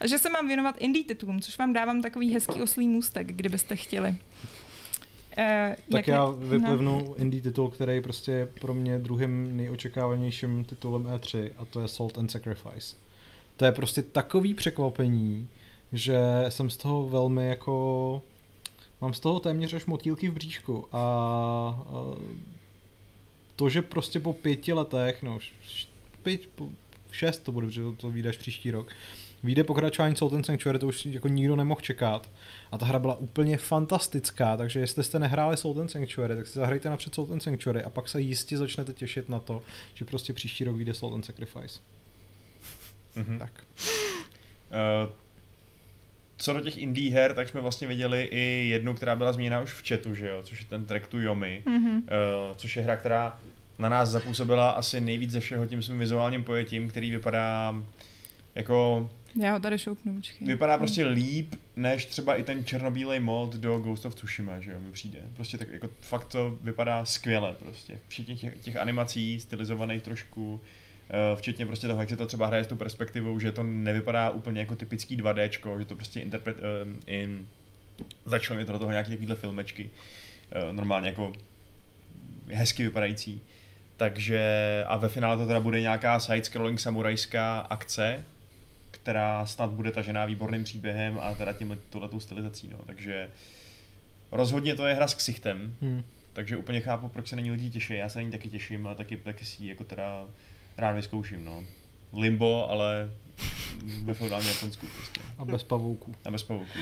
A že se mám věnovat indie titulům, což vám dávám takový hezký oslý můstek, kdybyste chtěli. Eh, Tak jak já ne- vyplivnu indie titul, který prostě je pro mě druhým nejočekávanějším titulem E3 a to je Salt and Sacrifice. To je prostě takový překvapení, že jsem z toho velmi jako... Mám z toho téměř až motýlky v bříšku a, a to, že prostě po pěti letech, no pět, po šest to bude, že to, to vyjde až příští rok, vyjde pokračování Salt and Sanctuary, to už jako nikdo nemohl čekat. A ta hra byla úplně fantastická, takže jestli jste nehráli Salt and Sanctuary, tak si zahrajte napřed Salt and Sanctuary a pak se jistě začnete těšit na to, že prostě příští rok vyjde Salt and Sacrifice. Mhm. Tak. Eh, co do těch indie her, tak jsme vlastně viděli i jednu, která byla zmíněna už v chatu, že jo, což je ten track to Yomi, Mhm. eh, což je hra, která na nás zapůsobila asi nejvíc ze všeho tím svým vizuálním pojetím, který vypadá jako, Já ho tady šoupnu, počkej. vypadá prostě líp, než třeba i ten černobílej mod do Ghost of Tsushima, že jo, mi přijde. Prostě tak jako fakt to vypadá skvěle prostě. Včetně těch, těch animací, stylizovaných trošku, eh, včetně prostě toho, jak se to třeba hraje s tou perspektivou, že to nevypadá úplně jako typický 2D, že to prostě interpret, um, in, začlenuje to do toho nějaké takovéhle filmečky, eh, normálně jako hezky vypadající. Takže a ve finále to teda bude nějaká side-scrolling samurajská akce, která snad bude tažená výborným příběhem a teda tím tuhletou stylizací, no. Takže rozhodně to je hra s ksichtem, Hmm. takže úplně chápu, proč se na ní lidi těší. Já se na ní taky těším a taky, taky si jako teda rád vyzkouším, no. Limbo, ale ve feudálním Japonsku prostě. A bez pavouků. A bez pavouků.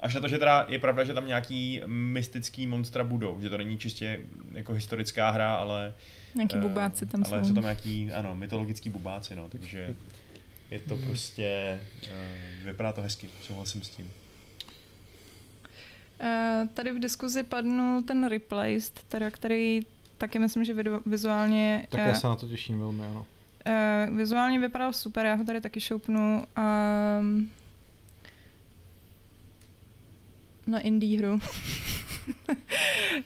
Až na to, že teda je pravda, že tam nějaký mystický monstra budou, že to není čistě jako historická hra, ale Nějaký eh, bubáci tam ale jsou. jsou tam nějaký, ano, mytologický bubáci, no, takže je to prostě, uh, vypadá to hezky, souhlasím s tím. Eh, tady v diskuzi padnul ten Replaced, teda, který taky myslím, že vizuálně, Tak já se na to těším velmi, ano. eh, vizuálně vypadal super, já ho tady taky šoupnu. Um, na indie hru.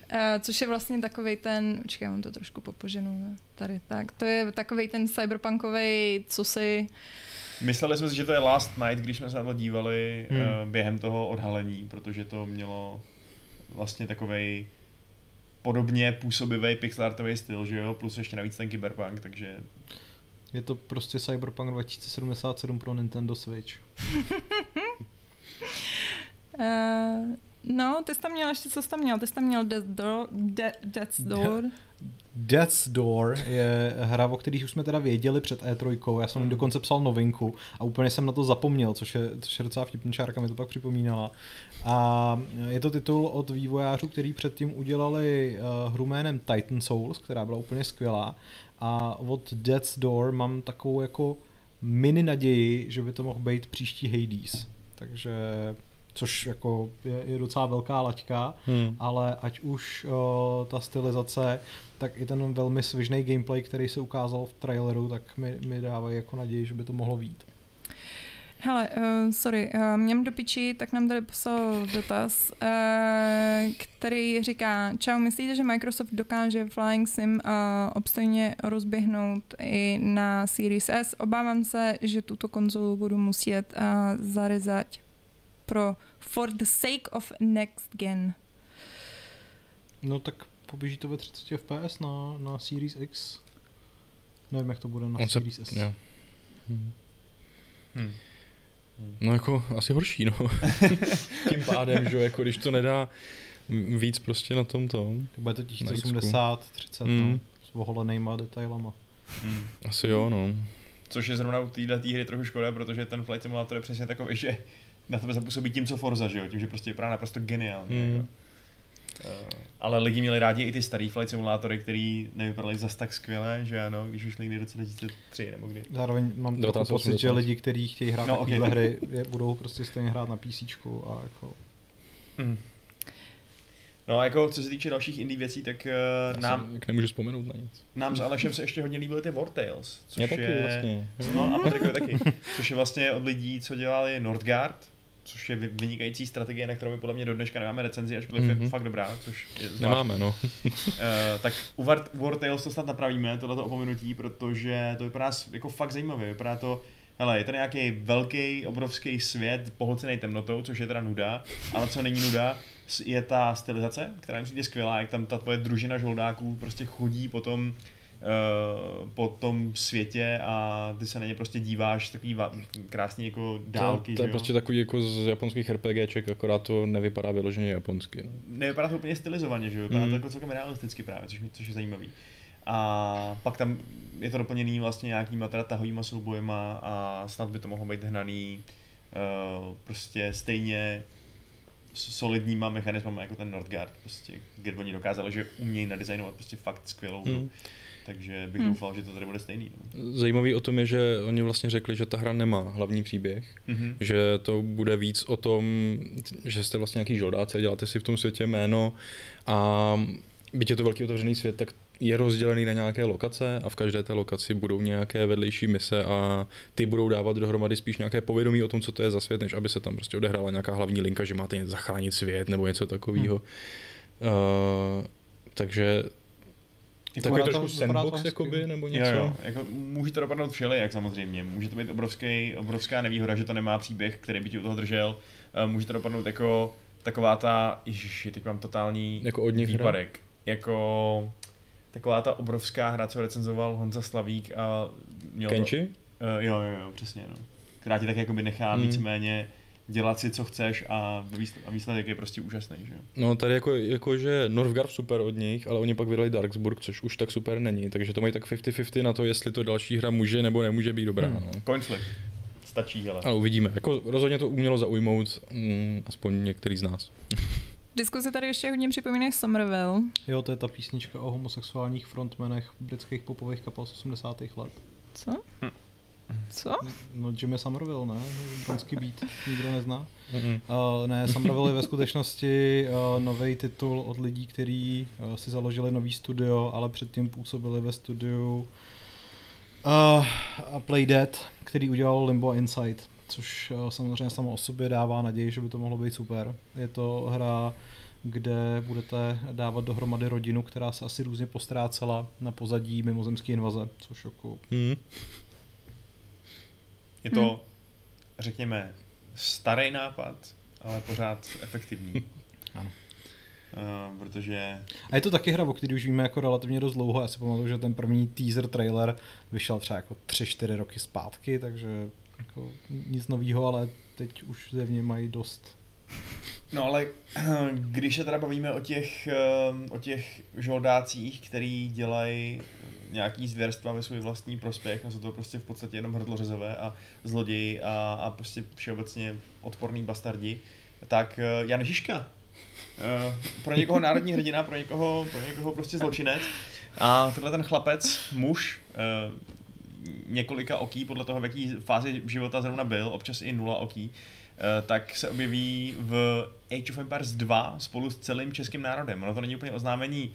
Eh, což je vlastně takový ten, počkej, já mám to trošku popoženu, tady, tak, to je takový ten cyberpunkový, co si, Mysleli jsme si, že to je Last Night, když jsme se na to dívali hmm. uh, během toho odhalení, protože to mělo vlastně takovej podobně působivý pixelartový styl, že jo, plus ještě navíc ten cyberpunk, takže Je to prostě Cyberpunk 2077 pro Nintendo Switch. Uh, no, ty jsi tam měl ještě, co jsi tam měl? Ty jsi tam měl Death Door, De, Death's Door. Death's Door je hra, o kterých už jsme teda věděli před E3, já jsem jim dokonce psal novinku a úplně jsem na to zapomněl, což je, což je docela vtipný, Čárka mi to pak připomínala. A je to titul od vývojářů, který předtím udělali uh, hru jménem Titan Souls, která byla úplně skvělá. A od Death's Door mám takovou jako mini naději, že by to mohl být příští Hades. Takže což jako je, je docela velká laťka, Hmm. ale ať už o, ta stylizace, tak i ten velmi svižný gameplay, který se ukázal v traileru, tak mi, mi dávají jako naději, že by to mohlo být. Hele, uh, sorry, uh, měm do piči, tak nám tady poslal dotaz, uh, který říká, čau, myslíte, že Microsoft dokáže Flying Sim uh, obstojně rozběhnout i na Series S? Obávám se, že tuto konzolu budu muset uh, zaryzat pro for the sake of next gen. No tak poběží to ve 30 FPS na, na Series X. Nevím, jak to bude na On se, Series S. jo. Hm. No jako asi horší, no. Tím pádem, že jako když to nedá víc prostě na tomto. Bude to Na 1080, 30, Mm. no, s oholenýma detailama. Hm. Asi jo, no. Což je zrovna u téhle tý hry trochu škoda, protože ten Flight Simulator je přesně takový, že na tebe zapůsobí tím, co Forza, že jo? Tím, že prostě vypadá naprosto geniálně. Mm. Jako. Uh, ale lidi měli rádi i ty starý Flight Simulátory, který nevypadaly zas tak skvěle, že ano, když už někdy v roce 2003 nebo kdy. Zároveň mám 1980. pocit, že lidi, kteří chtějí hrát No, ok. takovéhle hry, je, budou prostě stejně hrát na PC a jako... Mm. No a jako co se týče dalších indie věcí, tak uh, nám, Nám... Jak nemůžu vzpomenout na nic. nám s Alešem se ještě hodně líbily ty War Tales, což Mě taky je... vlastně. No a Patrikovi taky. Což je vlastně od lidí, co dělali Nordgard, což je vy- vynikající strategie, na kterou my podle mě do dneška nemáme recenzi, ačkoliv mm-hmm. Mhm. je fakt dobrá, což je zvláštní. Nemáme, no. Uh, tak u War, War Tales to snad napravíme, tohleto opomenutí, protože to vypadá jako fakt zajímavě. Vypadá to, hele, je to nějaký velký, obrovský svět pohlcený temnotou, což je teda nuda, ale co není nuda, je ta stylizace, která je je skvělá, jak tam ta tvoje družina žoldáků prostě chodí po tom, uh, po tom světě a ty se na ně prostě díváš takový va- krásný jako dálky, to, to je jo? prostě takový jako z japonských RPGček, akorát to nevypadá vyloženě japonsky. No. nevypadá to úplně stylizovaně, že jo? Vypadá to Mm. jako celkem realisticky právě, což, což je zajímavý. A pak tam je to doplněný vlastně nějakýma teda tahovýma soubojema a snad by to mohlo být hnaný uh, prostě stejně solidníma mechanismama jako ten Nordgard, prostě, kde oni dokázali, že umějí nadizajnovat prostě fakt skvělou hru. Hmm. Takže bych Hmm. doufal, že to tady bude stejný. No. Zajímavý o tom je, že oni vlastně řekli, že ta hra nemá hlavní příběh, Mm-hmm. že to bude víc o tom, že jste vlastně nějaký žoldáci, děláte si v tom světě jméno a byť je to velký otevřený svět, tak je rozdělený na nějaké lokace a v každé té lokaci budou nějaké vedlejší mise a ty budou dávat dohromady spíš nějaké povědomí o tom, co to je za svět, než aby se tam prostě odehrála nějaká hlavní linka, že máte něco zachránit svět nebo něco takového. Hmm. Uh, takže takový Vypadá to- trošku to sandbox hezky. jakoby, nebo Jo, něco. jo. Jako, může to dopadnout všelijak samozřejmě. Může to být obrovský, obrovská nevýhoda, že to nemá příběh, který by ti u toho držel. Eh, Může to dopadnout jako taková ta, ježiši, teď mám totální Jako od nich hra? výpadek. Jako taková ta obrovská hra, co recenzoval Honza Slavík a měl Kenchi? To, uh, jo, jo, jo, přesně, no. Která ti tak jakoby nechá Hmm. hmm. víceméně dělat si, co chceš a výsledek, a výsledek je prostě úžasný, že jo. No tady jako, jako že Northgard super od nich, ale oni pak vydali Darksburg, což už tak super není, takže to mají tak 50-50 na to, jestli to další hra může nebo nemůže být dobrá. Hmm. No. Coin flip. Stačí, hele. Ale uvidíme. Jako rozhodně to umělo zaujmout mm, aspoň některý z nás. Diskuze tady ještě hodně připomíná Somerville. Jo, to je ta písnička o homosexuálních frontmenech britských popových kapel z 80. let. Co? Co? No Jimmy Somerville, ne? Bronský beat, nikdo nezná. Mm-mm. Uh, ne, Somerville je ve skutečnosti uh, nový titul od lidí, kteří uh, si založili nový studio, ale předtím působili ve studiu uh, Playdead, který udělal Limbo Inside, což uh, samozřejmě samo o sobě dává naději, že by to mohlo být super. Je to hra, kde budete dávat dohromady rodinu, která se asi různě postrácela na pozadí mimozemské invaze, což jako Mm. Je to, řekněme, starý nápad, ale pořád efektivní. Ano. Uh, protože A je to taky hra, o který už víme jako relativně dost dlouho. Já si pamatuju, že ten první teaser trailer vyšel třeba jako 3-4 roky zpátky, takže jako nic nového, ale teď už zevně mají dost. No ale když se teda bavíme o těch, ehm, o těch žoldácích, který dělají nějaký zvěrstva ve svůj vlastní prospěch, no jsou to prostě v podstatě jenom hrdlořezové a zloději a, a prostě všeobecně odporný bastardi, tak eh, Jan Žižka. Eh, Pro někoho národní hrdina, pro někoho, pro někoho prostě zločinec. A tenhle ten chlapec, muž, eh, několika oký, podle toho, v jaký fázi života zrovna byl, občas i nula oký, tak se objeví v Age of Empires 2 spolu s celým českým národem. Ono to není úplně oznámení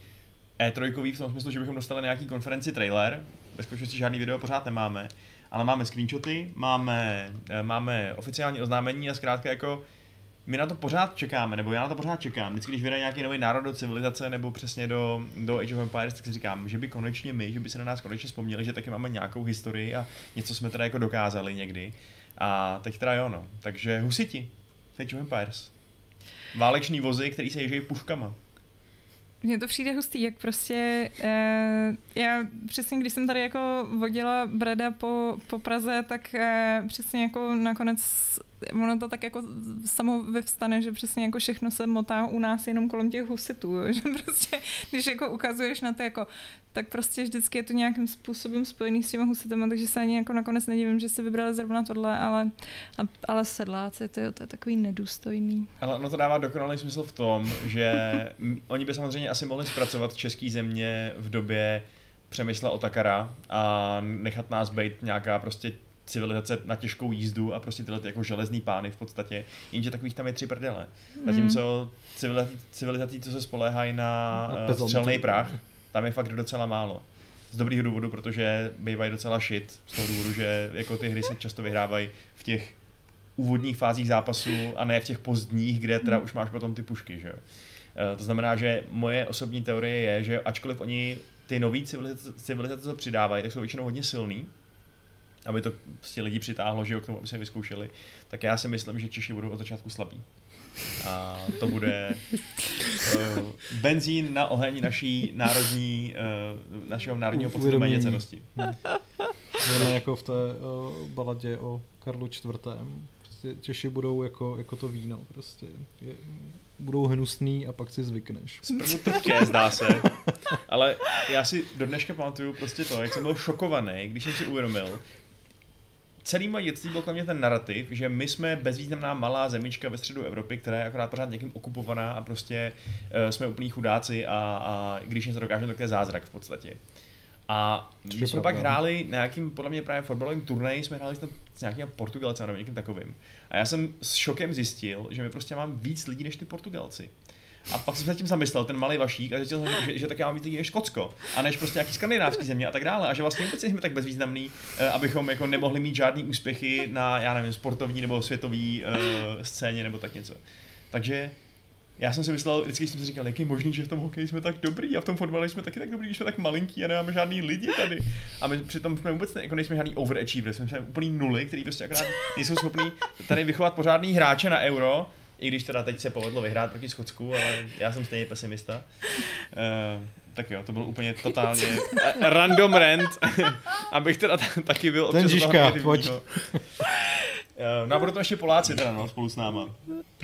E3 v tom smyslu, že bychom dostali nějaký konferenci trailer, ve skutečnosti žádný video pořád nemáme, ale máme screenshoty, máme, eh, máme oficiální oznámení a zkrátka jako my na to pořád čekáme, nebo já na to pořád čekám. Vždycky, když vyjde nějaký nový národ do civilizace nebo přesně do, do Age of Empires, tak si říkám, že by konečně my, že by se na nás konečně vzpomněli, že taky máme nějakou historii a něco jsme teda jako dokázali někdy. A teď teda jo, no. Takže husiti. Age of Empires. Váleční vozy, který se ježejí puškama. Mně to přijde hustý, jak prostě uh, já přesně, když jsem tady jako vodila Breda po, po Praze, tak uh, přesně jako nakonec ono to tak jako samo vyvstane, že přesně jako všechno se motá u nás jenom kolem těch husitů, jo? že prostě, když jako ukazuješ na to jako, tak prostě vždycky je to nějakým způsobem spojený s těma husitama, takže se ani jako nakonec nedivím, že se vybrali zrovna tohle, ale, ale sedláci, to je, to je takový nedůstojný. Ale ono to dává dokonalý smysl v tom, že oni by samozřejmě asi mohli zpracovat český země v době Přemysla Otakara a nechat nás být nějaká prostě civilizace na těžkou jízdu a prostě tyhle ty jako železný pány v podstatě, jenže takových tam je tři prdele. Mhm. Zatímco civilizací, civilizací co se spoléhají na uh, střelný prach, tam je fakt docela málo. Z dobrých důvodů, protože bývají docela shit, z toho důvodu, že jako ty hry se často vyhrávají v těch úvodních fázích zápasu a ne v těch pozdních, kde teda mhm. už máš potom ty pušky, že jo. Uh, to znamená, že moje osobní teorie je, že ačkoliv oni ty nové civilizace, civilizace, co přidávají, tak jsou většinou hodně silný, aby to prostě lidi přitáhlo, že jo, k tomu, aby se vyzkoušeli, tak já si myslím, že Češi budou od začátku slabí. A to bude uh, benzín na oheň naší národní, uh, našeho národního pocitu méněcenosti. Hmm. jako v té uh, baladě o Karlu IV. Prostě Češi budou jako, jako to víno. Prostě. Je, budou hnusný a pak si zvykneš. Zprvu trpké, zdá se. Ale já si do dneška pamatuju prostě to, jak jsem byl šokovaný, když jsem si uvědomil, celý moje dětství byl mě ten narrativ, že my jsme bezvýznamná malá zemička ve středu Evropy, která je akorát pořád někým okupovaná a prostě uh, jsme úplní chudáci a, a když něco dokážeme, tak to je zázrak v podstatě. A když jsme pak hráli na nějakým, podle mě právě fotbalovým turnaji, jsme hráli s nějakým Portugalcem nebo někým takovým. A já jsem s šokem zjistil, že my prostě mám víc lidí než ty Portugalci. A pak jsem se tím zamyslel, ten malý vašík, a zjistil jsem, že, že tak já mám víc Škotsko, a než prostě nějaký skandinávský země a tak dále. A že vlastně vůbec jsme tak bezvýznamný, eh, abychom jako nemohli mít žádný úspěchy na, já nevím, sportovní nebo světový uh, scéně nebo tak něco. Takže já jsem si myslel, vždycky jsem si říkal, jak je možný, že v tom hokeji jsme tak dobrý a v tom fotbale jsme taky tak dobrý, když jsme tak malinký a nemáme žádný lidi tady. A my přitom jsme vůbec ne, jako nejsme žádný overachievers, jsme úplný nuly, který prostě akorát nejsou schopní tady vychovat pořádný hráče na euro, i když teda teď se povedlo vyhrát proti Skotsku, ale já jsem stejně pesimista. Uh, tak jo, to byl úplně totálně random rant, abych teda taky byl občas Ten Žižka, pojď. Eh, no a budou to ještě Poláci teda, no, spolu s náma.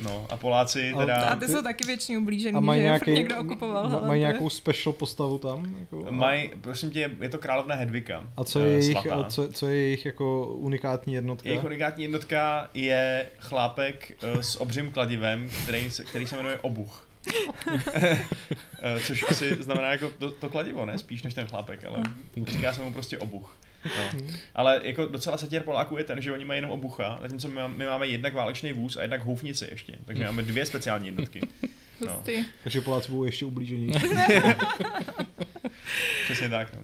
No a Poláci teda... A ty jsou taky většině ublížený, a mají že nějaký, někdo okupoval. Mají nějakou special postavu tam? Jako, Mají, prosím tě, je to královna Hedvika. A co je, jejich, a co, co je jejich jako unikátní jednotka? Jejich unikátní jednotka je chlápek uh, s obřím kladivem, který, který se jmenuje Obuch. Což asi znamená jako to, to kladivo, ne? Spíš než ten chlápek, ale říká se mu prostě obuch. No. Ale jako docela satěr Poláků je ten, že oni mají jenom obucha, zatímco my, my máme jednak válečný vůz a jednak houfnici ještě. Takže máme dvě speciální jednotky. No. Takže Poláci budou ještě ublížení. Přesně tak. No.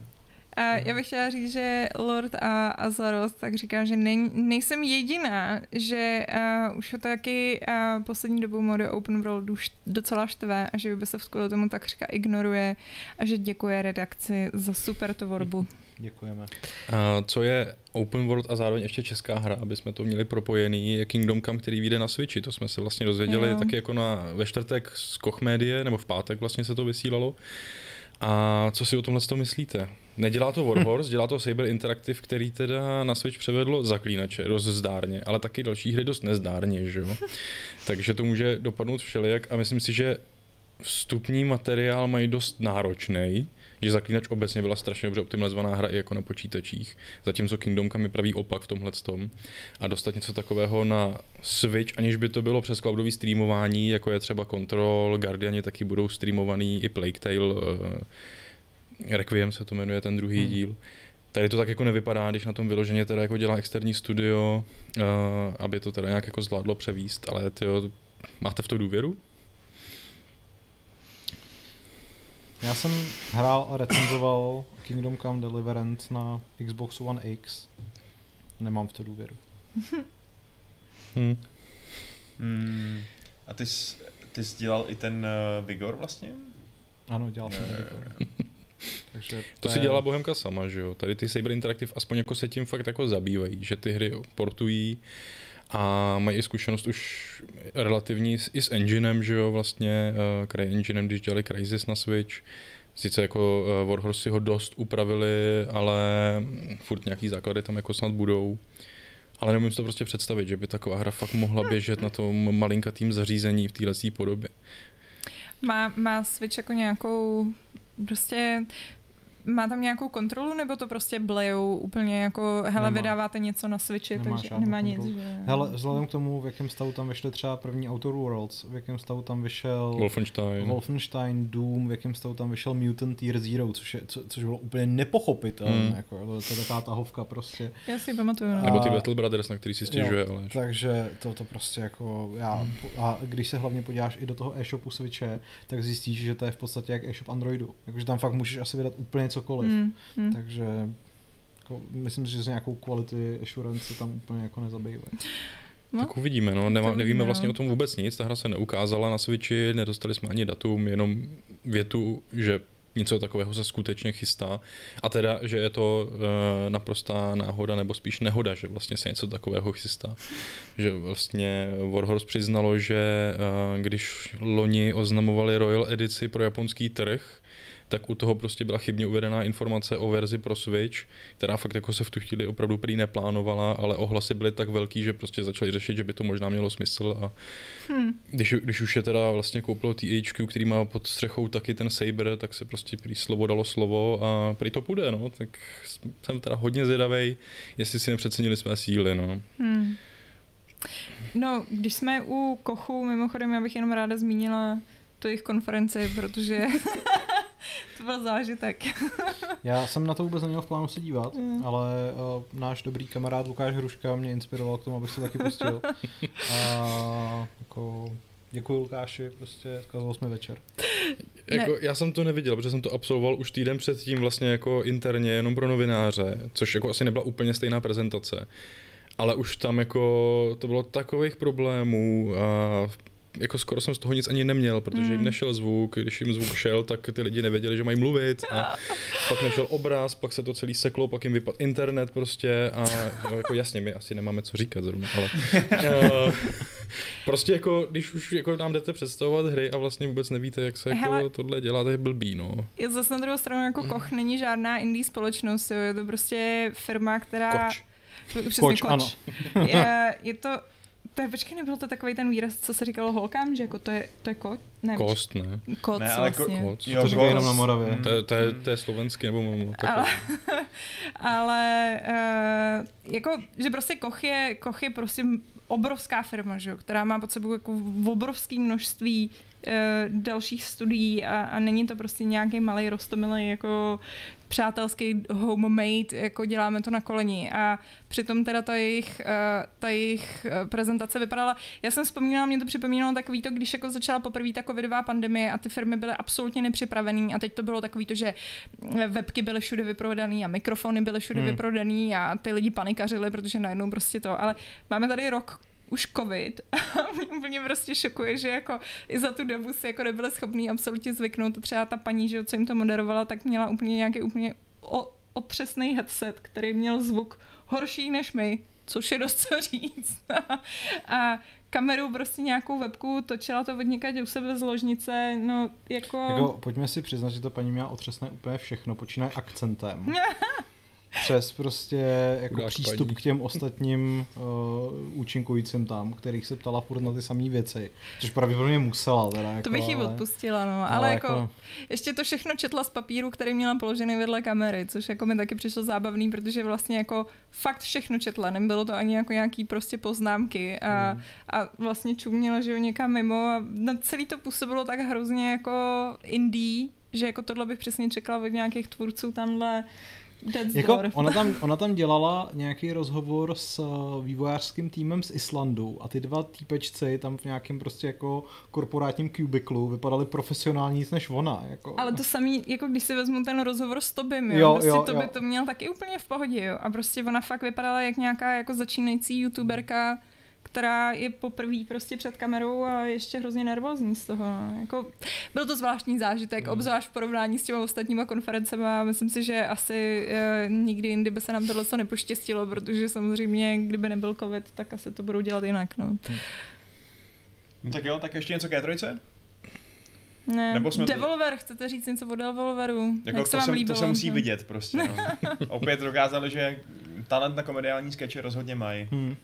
A já bych chtěla říct, že Lord a Azaroth tak říká, že nej, nejsem jediná, že uh, už ho taky uh, poslední dobou mode Open World už docela štve a že by se v tomu tak říká ignoruje a že děkuje redakci za super tvorbu. Děkujeme. A co je open world a zároveň ještě česká hra, aby jsme to měli propojený, je Kingdom Come, který vyjde na Switchi. To jsme se vlastně dozvěděli jo. taky jako na, ve čtvrtek z Koch Médie, nebo v pátek vlastně se to vysílalo. A co si o tomhle to myslíte? Nedělá to Warhorse, dělá to Saber Interactive, který teda na Switch převedlo zaklínače dost zdárně, ale taky další hry dost nezdárně, že jo? Takže to může dopadnout všelijak a myslím si, že vstupní materiál mají dost náročný, že Zaklínač obecně byla strašně dobře optimalizovaná hra i jako na počítačích, zatímco Kingdom Come je pravý opak v tomhle tom. A dostat něco takového na Switch, aniž by to bylo přes cloudový streamování, jako je třeba Control, Guardiani taky budou streamovaný, i Plague Tale, uh, Requiem se to jmenuje, ten druhý hmm. díl. Tady to tak jako nevypadá, když na tom vyloženě teda jako dělá externí studio, uh, aby to teda nějak jako zvládlo převíst, ale tyjo, máte v to důvěru? Já jsem hrál a recenzoval Kingdom Come Deliverance na Xbox One X. Nemám v to důvěru. hmm. Hmm. A ty jsi, ty jsi dělal i ten uh, Vigor vlastně? Ano, dělal jsem Vigor. Takže to, to si dělala Bohemka sama, že jo? Tady ty Saber Interactive aspoň jako se tím fakt jako zabývají, že ty hry portují a mají i zkušenost už relativní i s enginem, že jo, vlastně, uh, Cry enginem, když dělali Crysis na Switch. Sice jako uh, Warhorse si ho dost upravili, ale furt nějaký základy tam jako snad budou. Ale nemůžu si to prostě představit, že by taková hra fakt mohla běžet na tom malinkatým zařízení v této podobě. Má, má Switch jako nějakou prostě má tam nějakou kontrolu, nebo to prostě blejou úplně jako, hele, nemá. vydáváte něco na Switchi, nemá takže nemá kontrolu. nic. Že... Hele, vzhledem k tomu, v jakém stavu tam vyšly třeba první Outer Worlds, v jakém stavu tam vyšel Wolfenstein, Wolfenstein Doom, v jakém stavu tam vyšel Mutant Year Zero, což, je, co, což bylo úplně nepochopitelné, hmm. jako, to, je taková tahovka prostě. Já si pamatuju. No. Nebo ty Battle Brothers, na který si stěžuje. Jo, ale... Takže to, to prostě jako, já, hmm. a když se hlavně podíváš i do toho e-shopu Switche, tak zjistíš, že to je v podstatě jak e-shop Androidu. Jakože tam fakt můžeš asi vydat úplně cokoliv. Hmm. Hmm. Takže jako, myslím si, že z nějakou quality assurance tam úplně jako nezabývají. No. Tak uvidíme, no. Nemá, nevíme vlastně o tom vůbec nic, ta hra se neukázala na Switchi, nedostali jsme ani datum, jenom větu, že něco takového se skutečně chystá. A teda, že je to e, naprostá náhoda, nebo spíš nehoda, že vlastně se něco takového chystá. Že vlastně Warhorse přiznalo, že e, když loni oznamovali Royal edici pro japonský trh, tak u toho prostě byla chybně uvedená informace o verzi pro Switch, která fakt jako se v tu chvíli opravdu prý neplánovala, ale ohlasy byly tak velký, že prostě začali řešit, že by to možná mělo smysl a hmm. když, když už je teda vlastně koupilo THQ, který má pod střechou taky ten Saber, tak se prostě prý slovo dalo slovo a prý to půjde, no, tak jsem teda hodně zvědavej, jestli si nepřecenili své síly, no. Hmm. No, když jsme u Kochu, mimochodem já bych jenom ráda zmínila tu jejich konferenci, protože to byl zážitek. Já jsem na to vůbec neměl v plánu se dívat, mm. ale uh, náš dobrý kamarád Lukáš Hruška mě inspiroval k tomu, abych se taky pustil. A jako Děkuji Lukáši, prostě zkazal jsme večer. Jako, já jsem to neviděl, protože jsem to absolvoval už týden předtím vlastně jako interně, jenom pro novináře, což jako asi nebyla úplně stejná prezentace. Ale už tam jako to bylo takových problémů a jako skoro jsem z toho nic ani neměl, protože jim hmm. nešel zvuk, když jim zvuk šel, tak ty lidi nevěděli, že mají mluvit a pak nešel obraz, pak se to celý seklo, pak jim vypadl internet prostě a no, jako jasně, my asi nemáme co říkat zrovna, ale uh, prostě jako, když už jako nám jdete představovat hry a vlastně vůbec nevíte, jak se jako Hele, tohle dělá, to je blbý, no. Je zase na druhou stranu jako Koch není žádná indie společnost, jo, je to prostě firma, která... Koč. Koč, koč. ano. je, je to to je, počkej, nebyl to takový ten výraz, co se říkalo holkám, že jako to je, to je kot? Ne, Kost, ne. Koc ne, ale vlastně. Ko, koc. Jo, to říkají jenom na Moravě. To, je, to, je, to je slovenský nebo mám Ale, ale uh, jako, že prostě Koch je, Koch je prostě obrovská firma, že jo, která má pod sebou jako obrovské množství uh, dalších studií a, a není to prostě nějaký malý rostomilý jako přátelský homemade, jako děláme to na koleni. A přitom teda ta jejich, uh, ta jejich uh, prezentace vypadala, já jsem vzpomínala, mě to připomínalo takový to, když jako začala poprvé ta covidová pandemie a ty firmy byly absolutně nepřipravený a teď to bylo takový to, že webky byly všude vyprodaný a mikrofony byly všude hmm. vyprodaný a ty lidi panikařili, protože najednou prostě to, ale máme tady rok už covid a mě úplně prostě šokuje, že jako i za tu dobu si jako nebyli schopní absolutně zvyknout. Třeba ta paní, že co jim to moderovala, tak měla úplně nějaký úplně o, otřesný headset, který měl zvuk horší než my, což je dost co říct. a kameru, prostě nějakou webku, točila to od někať u sebe z ložnice, no jako... jako... Pojďme si přiznat, že ta paní měla otřesné úplně všechno, počínaje akcentem. přes prostě jako Udáš přístup paní. k těm ostatním uh, účinkujícím tam, kterých se ptala furt na ty samé věci, což pravděpodobně musela. Teda, jako, to bych jí odpustila, no, ale, ale jako, jako, ještě to všechno četla z papíru, který měla položený vedle kamery, což jako mi taky přišlo zábavný, protože vlastně jako fakt všechno četla, nebylo to ani jako nějaký prostě poznámky a, hmm. a vlastně čuměla, že jo, někam mimo a na celý to působilo tak hrozně jako indie, že jako tohle bych přesně čekala od nějakých tvůrců tamhle jako ona, tam, ona tam dělala nějaký rozhovor s uh, vývojářským týmem z Islandu a ty dva týpečci tam v nějakém prostě jako korporátním kubiklu vypadali profesionální než ona. Jako. Ale to samý, jako když si vezmu ten rozhovor s Tobym, jo, jo, prostě jo, to by to měl taky úplně v pohodě, jo. A prostě ona fakt vypadala jak nějaká jako začínající youtuberka, která je poprvé prostě před kamerou a ještě hrozně nervózní z toho. no. Jako, byl to zvláštní zážitek, Hmm. obzvlášť v porovnání s těma ostatníma konferencemi myslím si, že asi e, nikdy jindy by se nám tohle co nepoštěstilo, protože samozřejmě, kdyby nebyl covid, tak asi to budou dělat jinak. No. No tak jo, tak ještě něco k E3? Ne. Nebo jsme to- Devolver, chcete říct něco o Devolveru? Jako Jak se to, vám se, líbilo? to se musí vidět prostě. No. Opět dokázali, že talent na komediální skeče rozhodně mají. Hmm.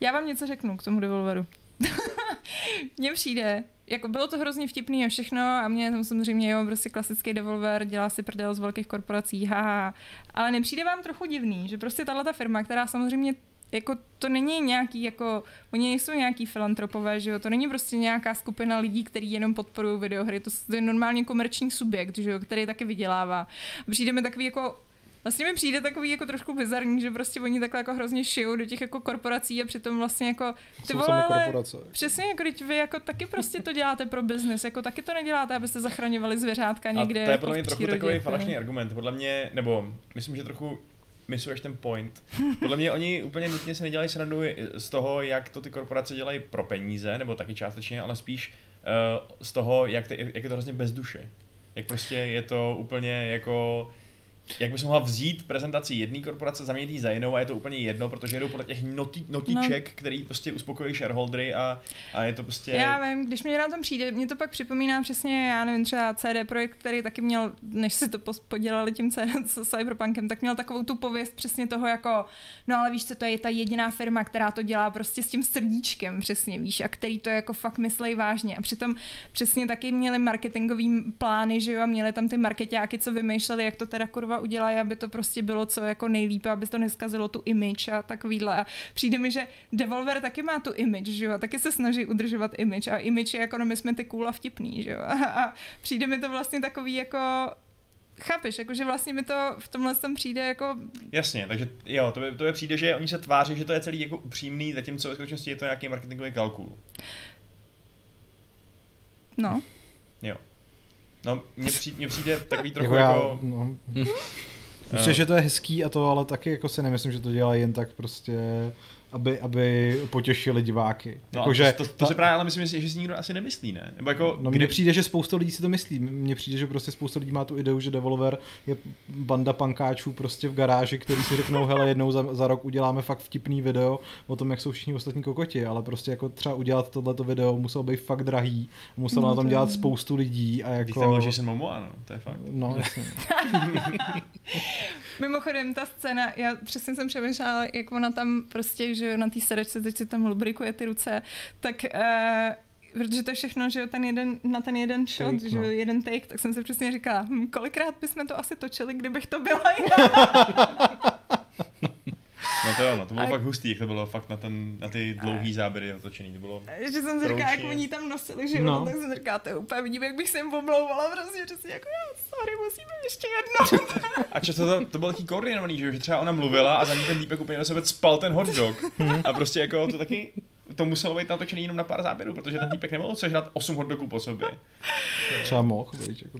Já vám něco řeknu k tomu Devolveru. Mně přijde, jako bylo to hrozně vtipný a všechno a mě tam samozřejmě, jo, prostě klasický Devolver, dělá si prdel z velkých korporací, haha. Ale nepřijde vám trochu divný, že prostě tahle ta firma, která samozřejmě jako to není nějaký, jako, oni nejsou nějaký filantropové, že jo, to není prostě nějaká skupina lidí, kteří jenom podporují videohry, to je normálně komerční subjekt, že jo, který taky vydělává. Přijde mi takový jako Vlastně mi přijde takový jako trošku bizarní, že prostě oni takhle jako hrozně šijou do těch jako korporací a přitom vlastně jako ty vole, ale korporace. přesně jako teď vy jako taky prostě to děláte pro biznis, jako taky to neděláte, abyste zachraňovali zvěřátka někde A to je jako podle mě trochu přírodě, takový jako. falešný argument. Podle mě, nebo myslím, že trochu misuješ ten point. Podle mě oni úplně nutně se nedělají srandu z toho, jak to ty korporace dělají pro peníze, nebo taky částečně, ale spíš uh, z toho, jak, ty, jak je to hrozně bez duše. Jak prostě je to úplně jako jak bys mohla vzít prezentaci jedné korporace, zaměnit ji za jinou a je to úplně jedno, protože jedou podle těch noti, notiček, no. který prostě uspokojí shareholdery a, a je to prostě... Já vím, když mě na tom přijde, mě to pak připomíná přesně, já nevím, třeba CD Projekt, který taky měl, než si to podělali tím CD, s Cyberpunkem, tak měl takovou tu pověst přesně toho jako, no ale víš co, to je ta jediná firma, která to dělá prostě s tím srdíčkem, přesně, víš, a který to jako fakt myslej vážně. A přitom přesně taky měli marketingový plány, že jo, a měli tam ty marketáky, co vymýšleli, jak to teda kurva udělají, aby to prostě bylo co jako nejlíp, aby to neskazilo tu image a takovýhle. A přijde mi, že Devolver taky má tu image, že jo, taky se snaží udržovat image a image je jako, no my jsme ty cool a vtipný, že jo. A, a přijde mi to vlastně takový jako Chápeš, jakože vlastně mi to v tomhle tom přijde jako, Jasně, takže jo, to by, to by přijde, že oni se tváří, že to je celý jako upřímný, zatímco ve skutečnosti je to nějaký marketingový kalkul. no, Jo. No, mně přijde, mně přijde takový trochu Jako jako... já, no. Myslím, že to je hezký a to, ale taky jako si nemyslím, že to dělají jen tak prostě, aby, aby potěšili diváky. No, jako, to, že to, to, to se právě ale myslím, že si nikdo asi nemyslí, ne? Nebo jako, No mně přijde, že spousta lidí si to myslí. Mně přijde, že prostě spousta lidí má tu ideu, že Devolver je banda pankáčů prostě v garáži, který si řeknou, hele, jednou za, za rok uděláme fakt vtipný video o tom, jak jsou všichni ostatní kokoti, ale prostě jako třeba udělat tohleto video muselo být fakt drahý, muselo No, na tom to dělat je- spoustu lidí a Když tam jako... byl Jason Momoa, no, to je fakt. No, jasně. Mimochodem, ta scéna, já přesně jsem přemýšlela, jak ona tam prostě, že jo, na té sedačce teď si tam lubrikuje ty ruce, tak uh, protože to je všechno, že jo, ten jeden, na ten jeden shot, Take, že jo, no. jeden take, tak jsem si přesně říkala, hm, kolikrát bychom to asi točili, kdybych to byla já. No to jo, no, to bylo A- fakt hustý, jak to bylo fakt na, ten, na ty dlouhý záběry otočený, to bylo... že jsem si říkala, jak oni tam nosili, že No. no. tak jsem říkala, to je úplně vidím, jak bych se jim omlouvala, prostě, že si jako, jo, sorry, musíme ještě jedno. A často to, to bylo taky koordinovaný, že, třeba ona mluvila a za ní ten týpek úplně na sebe spal ten hot dog. A prostě jako to taky, to muselo být natočený jenom na pár záběrů, protože ten týpek nemohl sežrat 8 hot dogů po sobě. Třeba mohl, víš, jako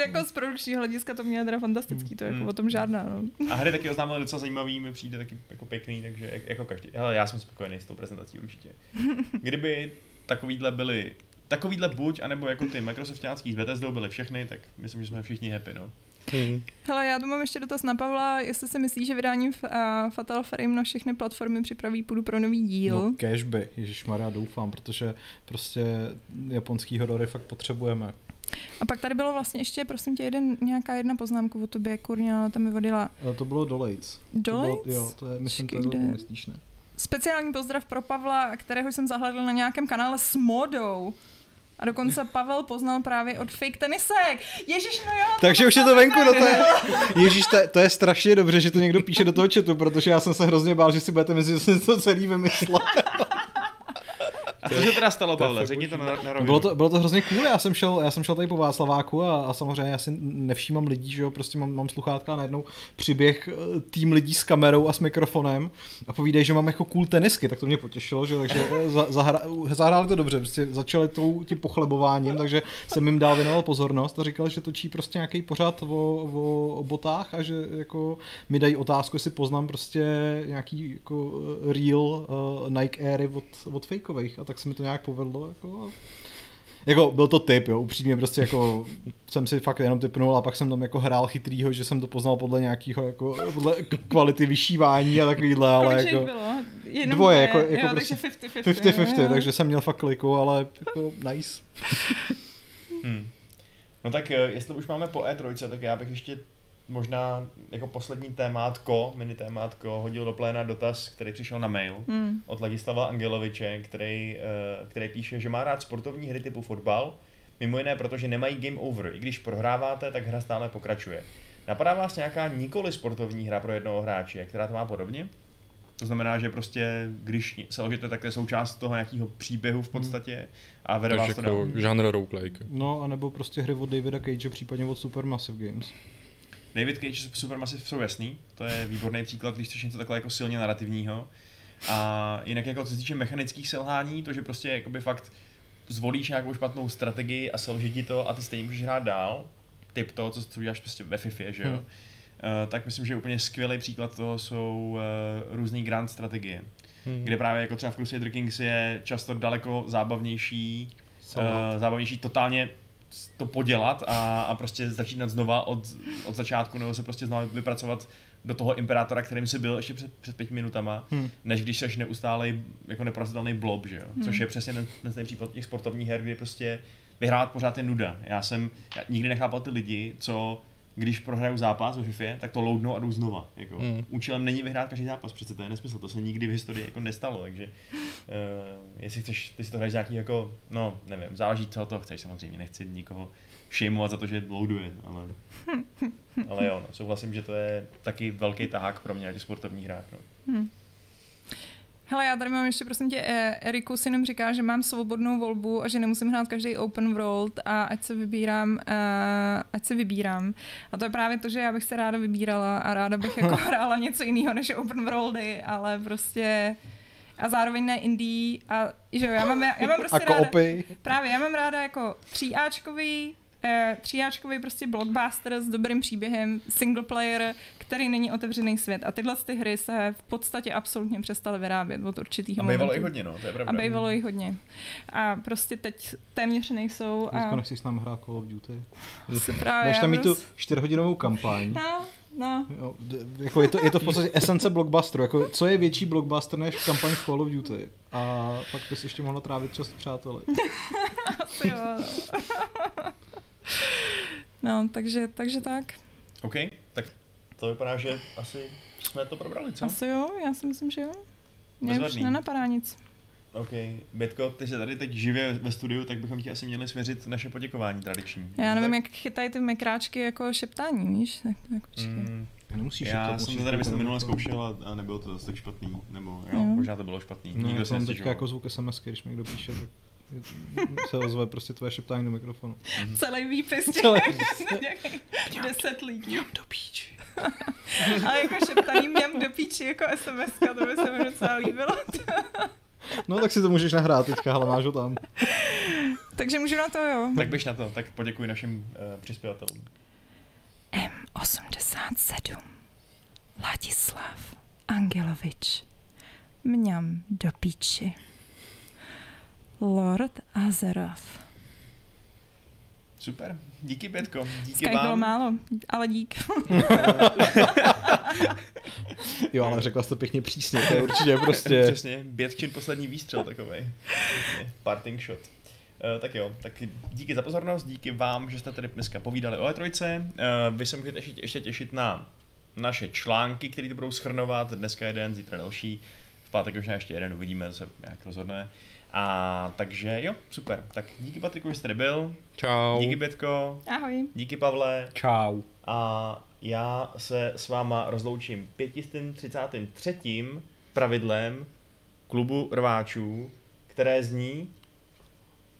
jako z produkčního hlediska to mělo teda fantastický, to je jako Hmm. o tom žádná, no. A hry taky oznámil docela zajímavý, mi přijde taky jako pěkný, takže jak- jako každý. Hele, já jsem spokojený s tou prezentací určitě. Kdyby takovýhle byly Takovýhle buď, anebo jako ty Microsoftácký s Bethesdou byly všechny, tak myslím, že jsme všichni happy, no. Hele, já tu mám ještě dotaz na Pavla, jestli si myslí, že vydáním uh, Fatal Frame na všechny platformy připraví půdu pro nový díl. No, cashby, ježišmarja, doufám, protože prostě japonský horory fakt potřebujeme. A pak tady bylo vlastně ještě, prosím tě, jeden, nějaká jedna poznámka o tobě, kurňa, tam mi vodila. Ale to bylo Dolejc. To bylo, Dolejc? jo, to je, myslím, to je myslíš, ne? Speciální pozdrav pro Pavla, kterého jsem zahledl na nějakém kanále s modou. A dokonce Pavel poznal právě od fake tenisek. Ježíš, no jo. Takže už je to venku, no to je, Ježíš, to, je- to je strašně dobře, že to někdo píše do toho chatu, protože já jsem se hrozně bál, že si budete myslet, že jsem to celý vymyslel. Co se teda stalo, To Pavle? Řekni to na, na rovinu. bylo, to, bylo to hrozně cool, já jsem šel, já jsem šel tady po Václaváku a, a samozřejmě já si nevšímám lidí, že jo, prostě mám, mám sluchátka a najednou přiběh eh, tým lidí s kamerou a s mikrofonem a povídají, že mám jako cool tenisky, tak to mě potěšilo, že takže eh, za, zahra, zahráli to dobře, prostě začali tou, tím pochlebováním, takže jsem jim dal věnoval pozornost a říkal, že točí prostě nějaký pořád o, o, o botách a že jako mi dají otázku, jestli poznám prostě nějaký jako eh, real uh, Nike Airy od, od fakeových a tak se mi to nějak povedlo. Jako, jako byl to typ, jo, upřímně prostě jako jsem si fakt jenom typnul a pak jsem tam jako hrál chytrýho, že jsem to poznal podle nějakého jako podle kvality vyšívání a takovýhle, ale Kolik jako bylo? Jenom dvoje, jako, jako jo, prostě takže 50-50. 50-50, jo. takže jsem měl fakt kliku, ale jako nice. Hmm. No tak eh, jestli už máme po E3, tak já bych ještě možná jako poslední témátko, mini témátko, hodil do pléna dotaz, který přišel na mail Hmm. od Ladislava Angeloviče, který, eh, který píše, že má rád sportovní hry typu fotbal, mimo jiné protože nemají game over. I když prohráváte, tak hra stále pokračuje. Napadá vás nějaká nikoli sportovní hra pro jednoho hráče, která to má podobně? To znamená, že prostě, když selžete, tak to je součást toho nějakého příběhu v podstatě a vede vás Takže to jako dál. žánr roguelike. No a nebo prostě hry od Davida Cage, případně od Supermassive Games. David Cage Supermassive jsou jasný, to je výborný příklad, když chceš něco takhle jako silně narrativního. A jinak jako co se týče mechanických selhání, to, že prostě jakoby fakt zvolíš nějakou špatnou strategii a selže ti to a ty stejně můžeš hrát dál, typ toho, co, co děláš prostě ve FIFA, že jo, Hmm. uh, tak myslím, že úplně skvělý příklad toho jsou uh, různé grand strategie, Hmm. kde právě jako třeba v Crusader Kings je často daleko zábavnější uh, zábavnější totálně to podělat a, a prostě začínat znova od, od začátku, nebo se prostě znova vypracovat do toho imperátora, kterým jsi byl ještě před, před pěti minutama, Hmm. než když jsi neustálej jako neporazitelný blob, že jo? Hmm. Což je přesně ten, ten, ten případ těch sportovních her, kdy prostě vyhrát pořád je nuda. Já jsem já nikdy nechápal ty lidi, co když prohrajou zápas ve FIFA, tak to loadnou a jdou znova. Jako. Hmm. Účelem není vyhrát každý zápas, přece to je nesmysl, to se nikdy v historii jako nestalo, takže uh, jestli chceš, ty si to hraješ nějaký jako, no nevím, záleží, co to chceš samozřejmě, nechci nikoho shameovat za to, že loaduje, ale, ale jo, no, souhlasím, že to je taky velký tahák pro mě na těch sportovních hrách. No. Hele, já tady mám ještě, prosím tě, eh, Eriku si jenom říká, že mám svobodnou volbu a že nemusím hrát každý open world a ať se vybírám, uh, ať se vybírám. A to je právě to, že já bych se ráda vybírala a ráda bych jako hrála něco jiného než open worldy, ale prostě a zároveň ne indie a že jo, já mám, já, já mám prostě A ráda, koopy. právě, já mám ráda jako tříáčkový, eh, tříáčkový prostě blockbuster s dobrým příběhem, single player, který není otevřený svět. A tyhle ty hry se v podstatě absolutně přestaly vyrábět od určitého A bývalo momentu. i hodně, no, to je pravda. A bývalo jich hodně. A prostě teď téměř nejsou. Dneska A nechceš s námi hrát Call of Duty. se právě... Dáš tam mít tu čtyřhodinovou kampaň. No, no. Jo, jako je, to, je to v podstatě esence blockbusteru. Jako, co je větší blockbuster než kampaň v Call of Duty? A pak bys ještě mohla trávit čas s přáteli. No, takže, takže tak. OK, tak to vypadá, že asi jsme to probrali, co? Asi jo, já si myslím, že jo. Mě už Bezvadný. nenapadá nic. OK. Bětko, ty jsi tady teď živě ve studiu, tak bychom ti asi měli svěřit naše poděkování tradiční. Já nevím, tak? jak chytají ty mikráčky jako šeptání, víš? Tak, tak počkej. Mm, Nemusíš já to, jsem musíš to tady myslím to- minule zkoušel a, nebylo to zase tak špatný. Nebo jo, Jo. možná to bylo špatný. No, Nikdo já se jsem teďka jako zvuk SMS, když mi někdo píše, tak se ozve prostě tvoje šeptání do mikrofonu. Celý výpis těch Celý. nějakých deset lidí. do píči. A jako šeptaný měm do píči jako SMS, to by se mi docela líbilo. No tak si to můžeš nahrát teďka, ale máš ho tam. Takže můžu na to, jo. Tak běž na to, tak poděkuji našim uh, přispěvatelům. M87 Ladislav Angelovič Mňam do píči Lord Azeroth Super, díky Bětko, díky Sky bylo vám. málo, ale dík. Jo, ale řekla jsi to pěkně přísně, to je určitě prostě... Přesně, Bětčin poslední výstřel takovej. Přesně, Parting shot. Uh, tak jo, tak díky za pozornost, díky vám, že jste tady dneska povídali o E3. Uh, vy se můžete ještě, ještě těšit na naše články, které to budou schrnovat. Dneska jeden, zítra další. V pátek už ještě jeden uvidíme, se nějak rozhodne. A takže jo, super. Tak díky Patriku, že jste tady byl. Čau. Díky Bětko. Ahoj. Díky Pavle. Čau. A já se s váma rozloučím 533. pravidlem klubu rváčů, které zní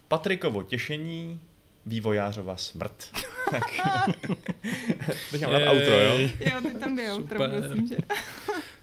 Patrikovo těšení, vývojářova smrt. tak. Teď mám outro, jo? Jo, ty tam byl, myslím, že.